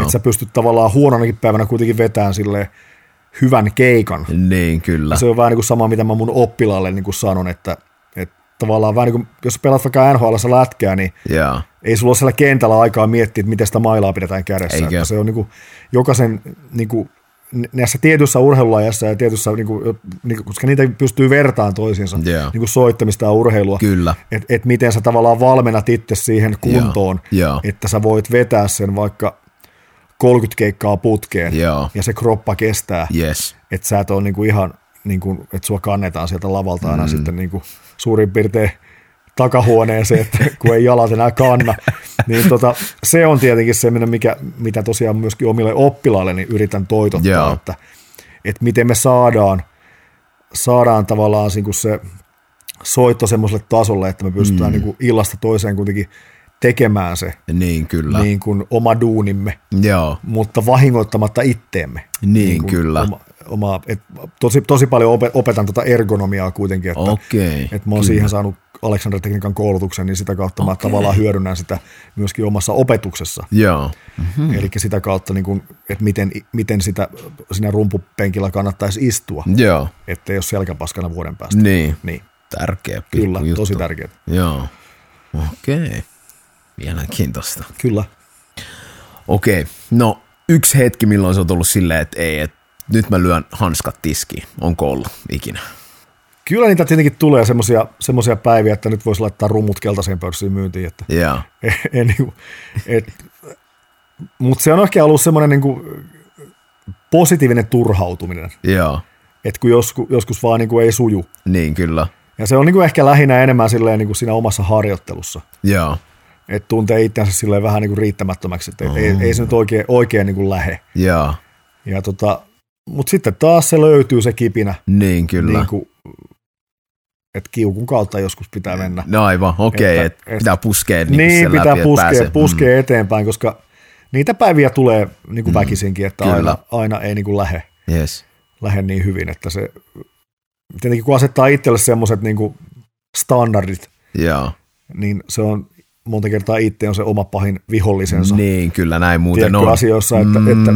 että sä pystyt tavallaan huononakin päivänä kuitenkin vetämään sille hyvän keikan. Niin, kyllä. Ja se on vähän niin kuin sama, mitä mä mun oppilaalle niin kuin sanon, että, että tavallaan vähän niin kuin, jos pelaat vaikka NHL lätkää, niin yeah. ei sulla ole siellä kentällä aikaa miettiä, että miten sitä mailaa pidetään kädessä. Että se on niin kuin, jokaisen niin kuin, näissä tietyissä urheilulajassa ja tietyissä, niin kuin, niin koska niitä pystyy vertaan toisiinsa, yeah. niin kuin soittamista ja urheilua. Että et miten sä tavallaan valmennat itse siihen kuntoon, yeah. Yeah. että sä voit vetää sen vaikka 30 keikkaa putkeen yeah. ja se kroppa kestää. Yes. Että sä et ole niin kuin ihan, niin kuin, että sua kannetaan sieltä lavalta aina mm. sitten niin kuin suurin piirtein takahuoneeseen, että kun ei jalat enää kanna. Niin tota, se on tietenkin se, mikä, mitä tosiaan myöskin omille oppilaille niin yritän toitottaa, Joo. että, että miten me saadaan, saadaan tavallaan niin se soitto semmoiselle tasolle, että me pystytään mm. niin illasta toiseen kuitenkin tekemään se niin, kyllä. Niin kuin oma duunimme, Joo. mutta vahingoittamatta itteemme. Niin, niin kyllä. Oma, oma, et, tosi, tosi paljon opetan tuota ergonomiaa kuitenkin, että, okay, että mä oon kyllä. siihen saanut Alexander Teknikan koulutuksen, niin sitä kautta okay. mä tavallaan hyödynnän sitä myöskin omassa opetuksessa. Joo. Mm-hmm. Eli sitä kautta, niin kun, että miten, miten sitä siinä rumpupenkillä kannattaisi istua, Joo. ettei ole selkäpaskana vuoden päästä. Niin. niin. Tärkeä Kyllä, juttu. tosi tärkeä. Joo. Okei. Okay. Mielenkiintoista. Kyllä. Okei. Okay. No, yksi hetki, milloin se on tullut silleen, että ei, että nyt mä lyön hanskat tiskiin. Onko ollut ikinä? Kyllä niitä tietenkin tulee semmoisia päiviä, että nyt voisi laittaa rumut keltaiseen pörssiin myyntiin. Että yeah. en, niin et, mutta se on ehkä ollut semmoinen niin positiivinen turhautuminen. Joo. Että kun joskus, joskus vaan niin kuin ei suju. Niin, kyllä. Ja se on niin kuin ehkä lähinnä enemmän silleen niin kuin siinä omassa harjoittelussa. Joo. Että tuntee itsensä silleen vähän niin kuin riittämättömäksi, että oh. ei, ei se nyt oikein, oikein niin kuin lähe. Joo. Ja tota, mutta sitten taas se löytyy se kipinä. Niin, kyllä. Niin kuin, että kiukun kautta joskus pitää mennä. No aivan, okei, okay, että et, pitää puskea niin, niin pitää läpi, puskea, puskea mm. eteenpäin, koska niitä päiviä tulee niin kuin mm. väkisinkin, että aina, aina ei niin kuin lähe, yes. lähe niin hyvin, että se tietenkin kun asettaa itselle semmoiset niin standardit, Joo. niin se on monta kertaa itse on se oma pahin vihollisensa. Niin, kyllä näin muuten Tiedätkö on. asioissa, että, mm. että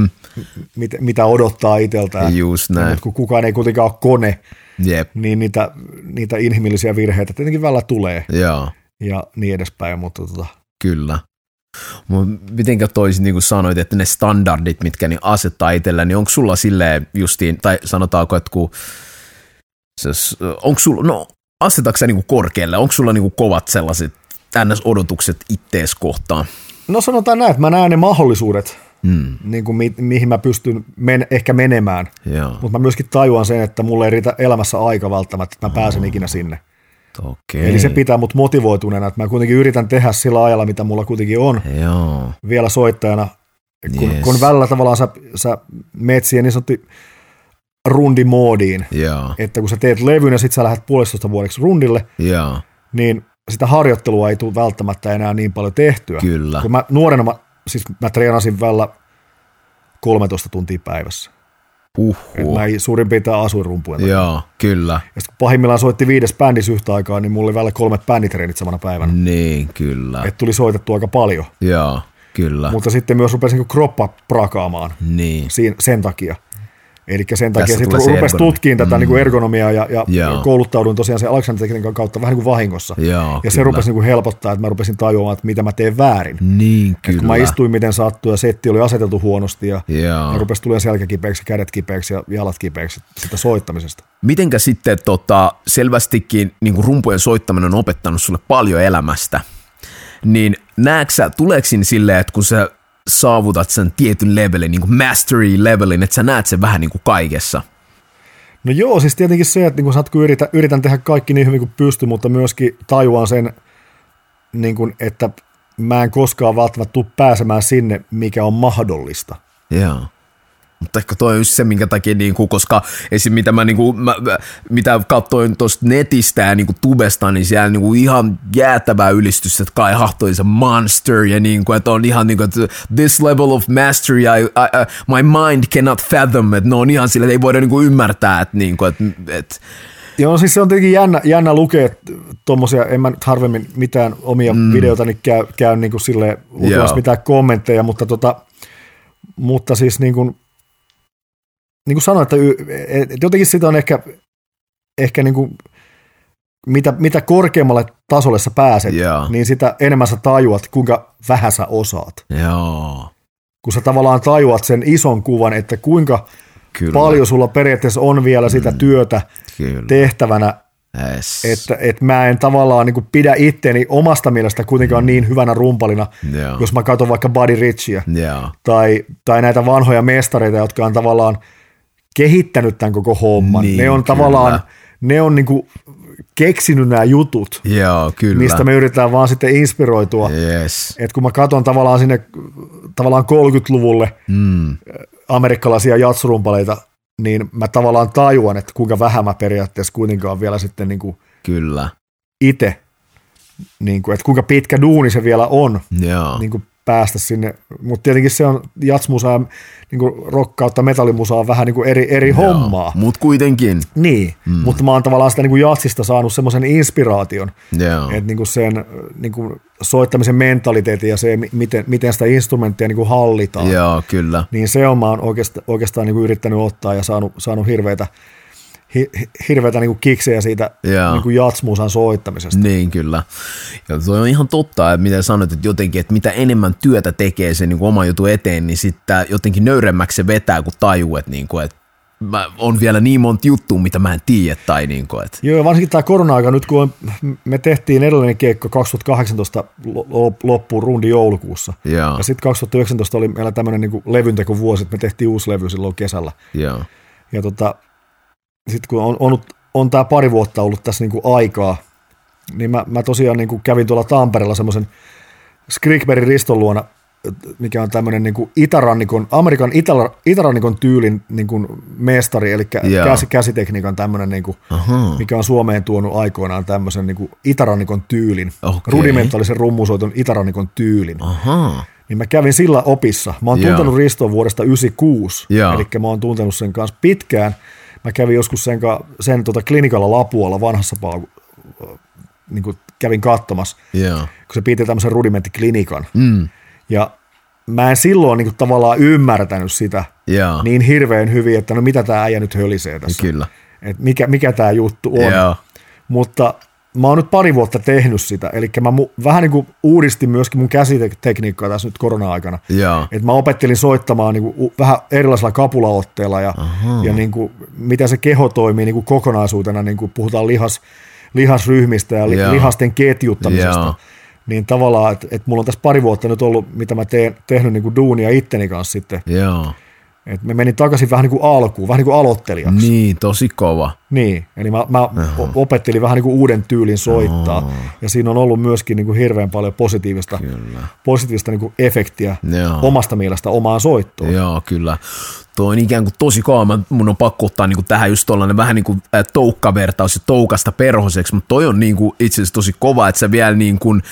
mit, mitä odottaa itseltään. Just näin. Mutta kun kukaan ei kuitenkaan ole kone, Jep. niin niitä, niitä inhimillisiä virheitä tietenkin välillä tulee. Joo. Ja niin edespäin, mutta tota. Kyllä. Mitenkä toisin niin kuin sanoit, että ne standardit, mitkä niin asettaa itsellä, niin onko sulla silleen justiin, tai sanotaanko, että kun, onko sulla, no asetatko sä niin korkealle, onko sulla niin kovat sellaiset odotukset ittees kohtaan? No sanotaan näin, että mä näen ne mahdollisuudet, hmm. niin kuin mi- mihin mä pystyn men- ehkä menemään. Mutta mä myöskin tajuan sen, että mulle ei riitä elämässä aika välttämättä, että mä pääsen oh. ikinä sinne. Okay. Eli se pitää mut motivoituneena, että mä kuitenkin yritän tehdä sillä ajalla, mitä mulla kuitenkin on Joo. vielä soittajana. Kun, yes. kun välillä tavallaan sä, sä meet siihen niin sanottu rundimoodiin, Joo. että kun sä teet levyn ja sit sä lähdet puolestoista vuodeksi rundille, Joo. niin sitä harjoittelua ei tule välttämättä enää niin paljon tehtyä. Kyllä. Kun mä nuorena, mä, siis mä treenasin välillä 13 tuntia päivässä. Uhuh. Mä suurin piirtein asuin rumpujen Joo, kyllä. Ja kun pahimmillaan soitti viides bändissä yhtä aikaa, niin mulla oli välillä kolme bänditreenit samana päivänä. Niin, kyllä. Et tuli soitettu aika paljon. Joo, kyllä. Mutta sitten myös rupesin niin kroppa prakaamaan niin. sen takia. Eli sen takia sitten rupesi tutkimaan tätä mm. niin kuin ergonomiaa ja, ja Joo. kouluttauduin tosiaan sen Alexander kautta vähän niin kuin vahingossa. Joo, ja se rupesi niin kuin helpottaa, että mä rupesin tajuamaan, että mitä mä teen väärin. Niin, kyllä. kun mä istuin miten sattuu ja setti oli aseteltu huonosti ja, Joo. ja rupesi tulemaan selkä kipeäksi, kädet kipeäksi ja jalat kipeäksi sitä soittamisesta. Mitenkä sitten tota, selvästikin niin kuin rumpujen soittaminen on opettanut sulle paljon elämästä, niin näetkö sä, tuleeko silleen, että kun sä saavutat sen tietyn levelin, niin kuin mastery levelin, että sä näet sen vähän niin kuin kaikessa. No joo, siis tietenkin se, että niin kun yritän, yritän tehdä kaikki niin hyvin kuin pysty, mutta myöskin tajuan sen, niin kuin, että mä en koskaan välttämättä tule pääsemään sinne, mikä on mahdollista. Joo. Mutta ehkä toi on just se, minkä takia, niin kuin, koska esim. mitä mä, niin kuin, mä, mitä katsoin tuosta netistä ja niin kuin tubesta, niin siellä niin kuin ihan jäätävää ylistys, että Kai Hahto is a monster ja niin kuin, että on ihan niin kuin, että this level of mastery, I, I, I, my mind cannot fathom, että ne on ihan sille, että ei voida niin kuin ymmärtää, että, niin kuin, että, että Joo, siis se on tietenkin jännä, jännä lukea tuommoisia, en mä nyt harvemmin mitään omia mm. videoita niin käy, käy niin kuin silleen, mitään kommentteja, mutta, tota, mutta siis niin kuin, niin kuin sanoin, että, että jotenkin sitä on ehkä, ehkä niin kuin, mitä, mitä korkeammalle tasolle sä pääset, yeah. niin sitä enemmän sä tajuat, kuinka vähän sä osaat. Joo. Kun sä tavallaan tajuat sen ison kuvan, että kuinka Kyllä. paljon sulla periaatteessa on vielä sitä mm. työtä Kyllä. tehtävänä, yes. että, että mä en tavallaan niin pidä itteeni omasta mielestä kuitenkaan mm. niin hyvänä rumpalina, yeah. jos mä katson vaikka Buddy Richia yeah. tai, tai näitä vanhoja mestareita, jotka on tavallaan – kehittänyt tämän koko homman. Niin, ne on kyllä. tavallaan, ne on niinku keksinyt nämä jutut, Joo, kyllä. mistä me yritetään vaan sitten inspiroitua. Yes. Et kun mä katson tavallaan sinne tavallaan 30-luvulle mm. amerikkalaisia jatsrumpaleita, niin mä tavallaan tajuan, että kuinka vähän mä periaatteessa kuitenkaan vielä sitten niinku Kyllä. itse, niinku, että kuinka pitkä duuni se vielä on Joo. Niinku päästä sinne, mutta tietenkin se on jatsmusa ja niin rock kautta metallimusa on vähän niin kuin eri, eri Joo, hommaa. Mutta kuitenkin. Niin, mm. mutta mä oon tavallaan sitä niin kuin jatsista saanut semmoisen inspiraation, että niin kuin sen niin kuin soittamisen mentaliteetin ja se, miten, miten sitä instrumenttia niin kuin hallitaan. Joo, kyllä. Niin se on mä oon oikeastaan, oikeastaan niin kuin yrittänyt ottaa ja saanut, saanut hirveitä hirveätä niin kiksejä siitä niin kuin jatsmuusan soittamisesta. Niin, kyllä. Ja toi on ihan totta, että miten sanoit, että jotenkin, että mitä enemmän työtä tekee se niin kuin oma jutu eteen, niin sitten jotenkin nöyremmäksi se vetää, kun tajuu, että, niin kuin, että mä on vielä niin monta juttua, mitä mä en tiedä. Tai niin kuin, että. Joo, varsinkin tämä korona-aika, nyt kun on, me tehtiin edellinen keikko 2018 loppuun rundi joulukuussa. Ja, ja sitten 2019 oli meillä tämmöinen niin levyntekovuosi, että me tehtiin uusi levy silloin kesällä. Ja, ja tota, sitten kun on, on, on tämä pari vuotta ollut tässä niinku aikaa, niin mä, mä tosiaan niinku kävin tuolla Tampereella semmoisen Skrikbergin riston luona, mikä on tämmöinen niinku itärannikon, Amerikan itä, itärannikon tyylin niinku mestari, eli käsi, käsitekniikan tämmöinen, niinku, mikä on Suomeen tuonut aikoinaan tämmöisen niinku itärannikon tyylin, okay. rudimentaalisen rummusoiton itärannikon tyylin. Aha. Niin mä kävin sillä opissa. Mä oon tuntenut Riston vuodesta 96, eli mä oon tuntenut sen kanssa pitkään – Mä kävin joskus sen, sen tota klinikalla Lapualla vanhassa paaku, niin kuin kävin katsomassa, yeah. kun se piti tämmöisen rudimenttiklinikan. Mm. Ja mä en silloin niin kuin, tavallaan ymmärtänyt sitä yeah. niin hirveän hyvin, että no mitä tämä äijä nyt hölisee tässä. Kyllä. Et mikä, mikä tämä juttu on. Yeah. Mutta mä oon nyt pari vuotta tehnyt sitä, eli mä mu, vähän niin kuin uudistin myöskin mun käsitekniikkaa tässä nyt korona-aikana. Et mä opettelin soittamaan niin kuin vähän erilaisella kapulaotteella ja, ja niin kuin, miten se keho toimii niin kuin kokonaisuutena, niin kuin puhutaan lihas, lihasryhmistä ja li, lihasten ketjuttamisesta. Joo. Niin tavallaan, että et mulla on tässä pari vuotta nyt ollut, mitä mä teen, tehnyt niin kuin duunia itteni kanssa sitten. Joo et me menin takaisin vähän niin kuin alkuun, vähän niin kuin aloittelijaksi. Niin, tosi kova. Niin, eli mä, mä opettelin vähän niin kuin uuden tyylin soittaa, Oho. ja siinä on ollut myöskin niin kuin hirveän paljon positiivista, kyllä. positiivista niin kuin efektiä Joo. omasta mielestä omaan soittoon. Joo, kyllä. Tuo on ikään kuin tosi kova. Mun on pakko ottaa niin kuin tähän just tollainen vähän niin kuin toukkavertaus ja toukasta perhoseksi, mutta toi on niin kuin itse asiassa tosi kova, että sä vielä niin kuin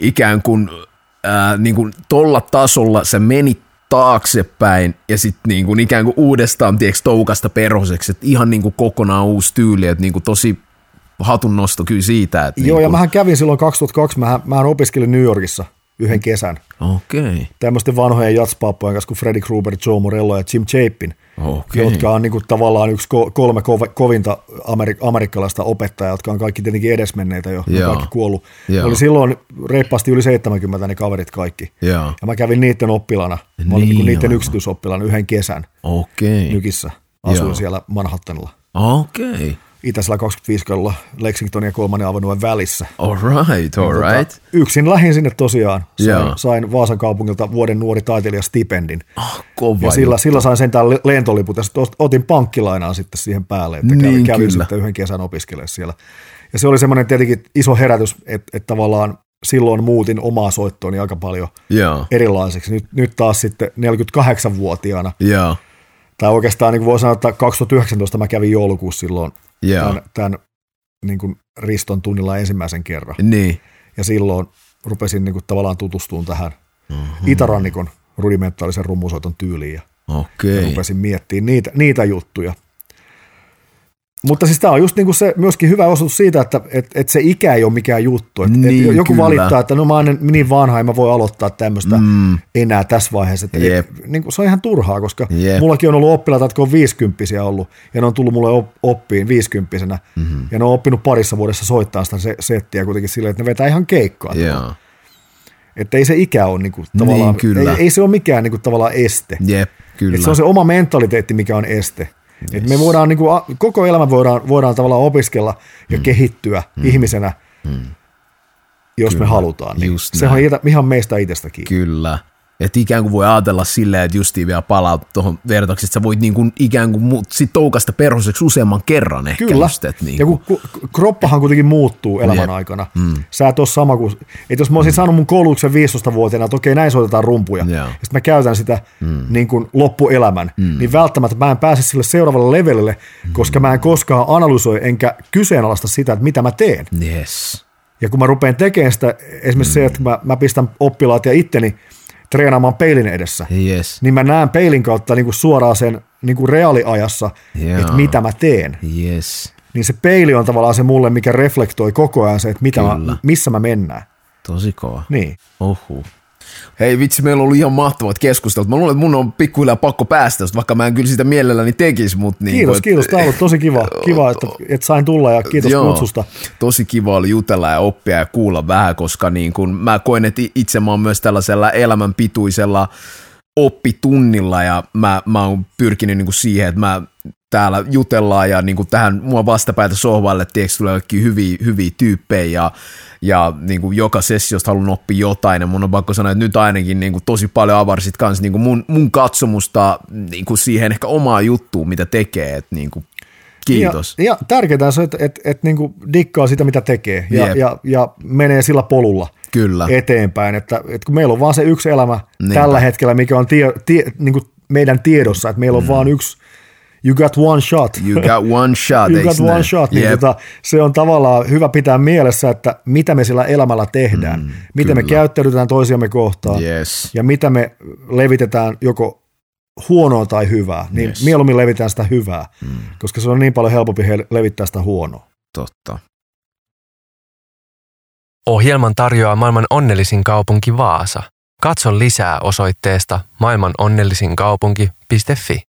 ikään kuin, äh, niin kuin tolla tasolla sä menit taaksepäin ja sitten niinku ikään kuin uudestaan tiedätkö, toukasta perhoseksi, että ihan niinku kokonaan uusi tyyli, että niinku tosi hatun nosto kyllä siitä. Että Joo, niinku... ja mähän kävin silloin 2002, mähän, mähän opiskelin New Yorkissa yhden kesän. Okei. Okay. Tämmöisten vanhojen jatspappojen kanssa kuin Freddy Krueger, Joe Morello ja Jim Chapin, okay. jotka on niinku tavallaan yksi kolme kovinta amerik- amerikkalaista opettajaa, jotka on kaikki tietenkin edesmenneitä jo, Joo. kaikki kuollut. Joo. Oli silloin reippaasti yli 70 ne kaverit kaikki. Joo. Ja mä kävin niiden oppilana. Mä niin olin niinku niiden yksityisoppilana yhden kesän okay. Nykissä. Asuin Joo. siellä Manhattanilla. Okei. Okay. Itäisellä 25 kadulla Lexington ja kolmannen avenuen välissä. All right, all tota, right. yksin lähin sinne tosiaan. Sain, yeah. sain Vaasan kaupungilta vuoden nuori taiteilija stipendin. Oh, kova ja sillä, sillä sain sentään lentoliput ja sitten otin pankkilainaa sitten siihen päälle, että niin, kävin kyllä. sitten yhden kesän opiskelemaan siellä. Ja se oli semmoinen tietenkin iso herätys, että, että tavallaan silloin muutin omaa soittooni aika paljon yeah. erilaiseksi. Nyt, nyt taas sitten 48-vuotiaana. Yeah. Tai oikeastaan niin voi sanoa, että 2019 mä kävin joulukuussa silloin yeah. tämän, tämän niin kuin Riston tunnilla ensimmäisen kerran. Niin. Ja silloin rupesin niin kuin tavallaan tutustumaan tähän mm-hmm. itärannikon rudimentaalisen rummusoiton tyyliin ja, okay. ja rupesin miettimään niitä, niitä juttuja. Mutta siis tämä on just niinku se myöskin hyvä osoitus siitä, että et, et se ikä ei ole mikään juttu. Et, niin, et joku kyllä. valittaa, että no mä oon niin vanha, en mä voi aloittaa tämmöistä mm. enää tässä vaiheessa. Et, et, niin se on ihan turhaa, koska Jep. mullakin on ollut oppilaita, jotka on viisikymppisiä ollut, ja ne on tullut mulle oppiin viisikymppisenä, mm-hmm. ja ne on oppinut parissa vuodessa soittaa sitä se, settiä kuitenkin silleen, että ne vetää ihan keikkaa. Yeah. Että ei se ikä ole niinku, tavallaan, niin, kyllä. Ei, ei, se ole mikään niinku, tavallaan este. Jep, kyllä. Et se on se oma mentaliteetti, mikä on este. Yes. Et me voidaan, niin kuin, koko elämä voidaan, voidaan tavallaan opiskella ja mm. kehittyä mm. ihmisenä, mm. jos Kyllä. me halutaan. Niin se on ihan meistä itsestäkin. Kyllä. Että ikään kuin voi ajatella silleen, että justiin vielä palaa tuohon vertaukseen, että sä voit niin kuin ikään kuin sit toukasta perhoseksi useamman kerran ehkä. Kyllä, just, että niin kuin. ja kun, kroppahan kuitenkin muuttuu elämän Jep. aikana. Mm. Sä et ole sama kuin, että jos mä olisin mm. saanut mun koulutuksen 15-vuotiaana, että okei näin soitetaan rumpuja, yeah. ja sitten mä käytän sitä mm. niin kuin loppuelämän, mm. niin välttämättä mä en pääse sille seuraavalle levelille, mm. koska mä en koskaan analysoi enkä kyseenalaista sitä, että mitä mä teen. Yes. Ja kun mä rupean tekemään sitä, esimerkiksi mm. se, että mä, mä pistän oppilaat ja itteni treenaamaan peilin edessä, yes. niin mä näen peilin kautta niin kuin suoraan sen niin kuin reaaliajassa, yeah. että mitä mä teen. Yes. Niin se peili on tavallaan se mulle, mikä reflektoi koko ajan se, että mitä mä, missä mä mennään. Tosi kova. Niin. Ohu. Hei vitsi, meillä on ollut ihan mahtavat keskustelut. Mä luulen, että mun on pikkuhiljaa pakko päästä, vaikka mä en kyllä sitä mielelläni tekisi. Mutta niin kiitos, kun, kiitos. Tämä on ollut tosi kiva, kiva että, että sain tulla ja kiitos joo, kutsusta. Tosi kiva oli jutella ja oppia ja kuulla vähän, koska niin kun mä koen, että itse mä oon myös tällaisella elämänpituisella oppitunnilla ja mä, mä oon pyrkinyt niin kuin siihen, että mä täällä jutellaan ja niin kuin tähän mua vastapäätä sohvalle, tiedätkö, tulee kaikki hyviä, hyviä tyyppejä ja, ja niin kuin joka sessiosta haluan oppia jotain ja mun on pakko sanoa, että nyt ainakin niin kuin tosi paljon avarsit kanssa niin kuin mun, mun katsomusta niin kuin siihen ehkä omaa juttuun, mitä tekee, että niin kuin Kiitos. Ja, ja tärkeintä on se, että et, et, niinku dikkaa sitä, mitä tekee ja, yep. ja, ja menee sillä polulla Kyllä. eteenpäin. Että, et kun meillä on vaan se yksi elämä Niinpä. tällä hetkellä, mikä on tie, tie, niinku meidän tiedossa, että meillä on mm. vaan yksi you got one shot. You got one shot, You got one shot, niin yep. tota, se on tavallaan hyvä pitää mielessä, että mitä me sillä elämällä tehdään, mm, miten kyllä. me käyttäydytään toisiamme kohtaan yes. ja mitä me levitetään joko huonoa tai hyvää, niin yes. mieluummin levitään sitä hyvää, mm. koska se on niin paljon helpompi levittää sitä huonoa. Totta. Ohjelman tarjoaa maailman onnellisin kaupunki Vaasa. Katso lisää osoitteesta maailmanonnellisinkaupunki.fi.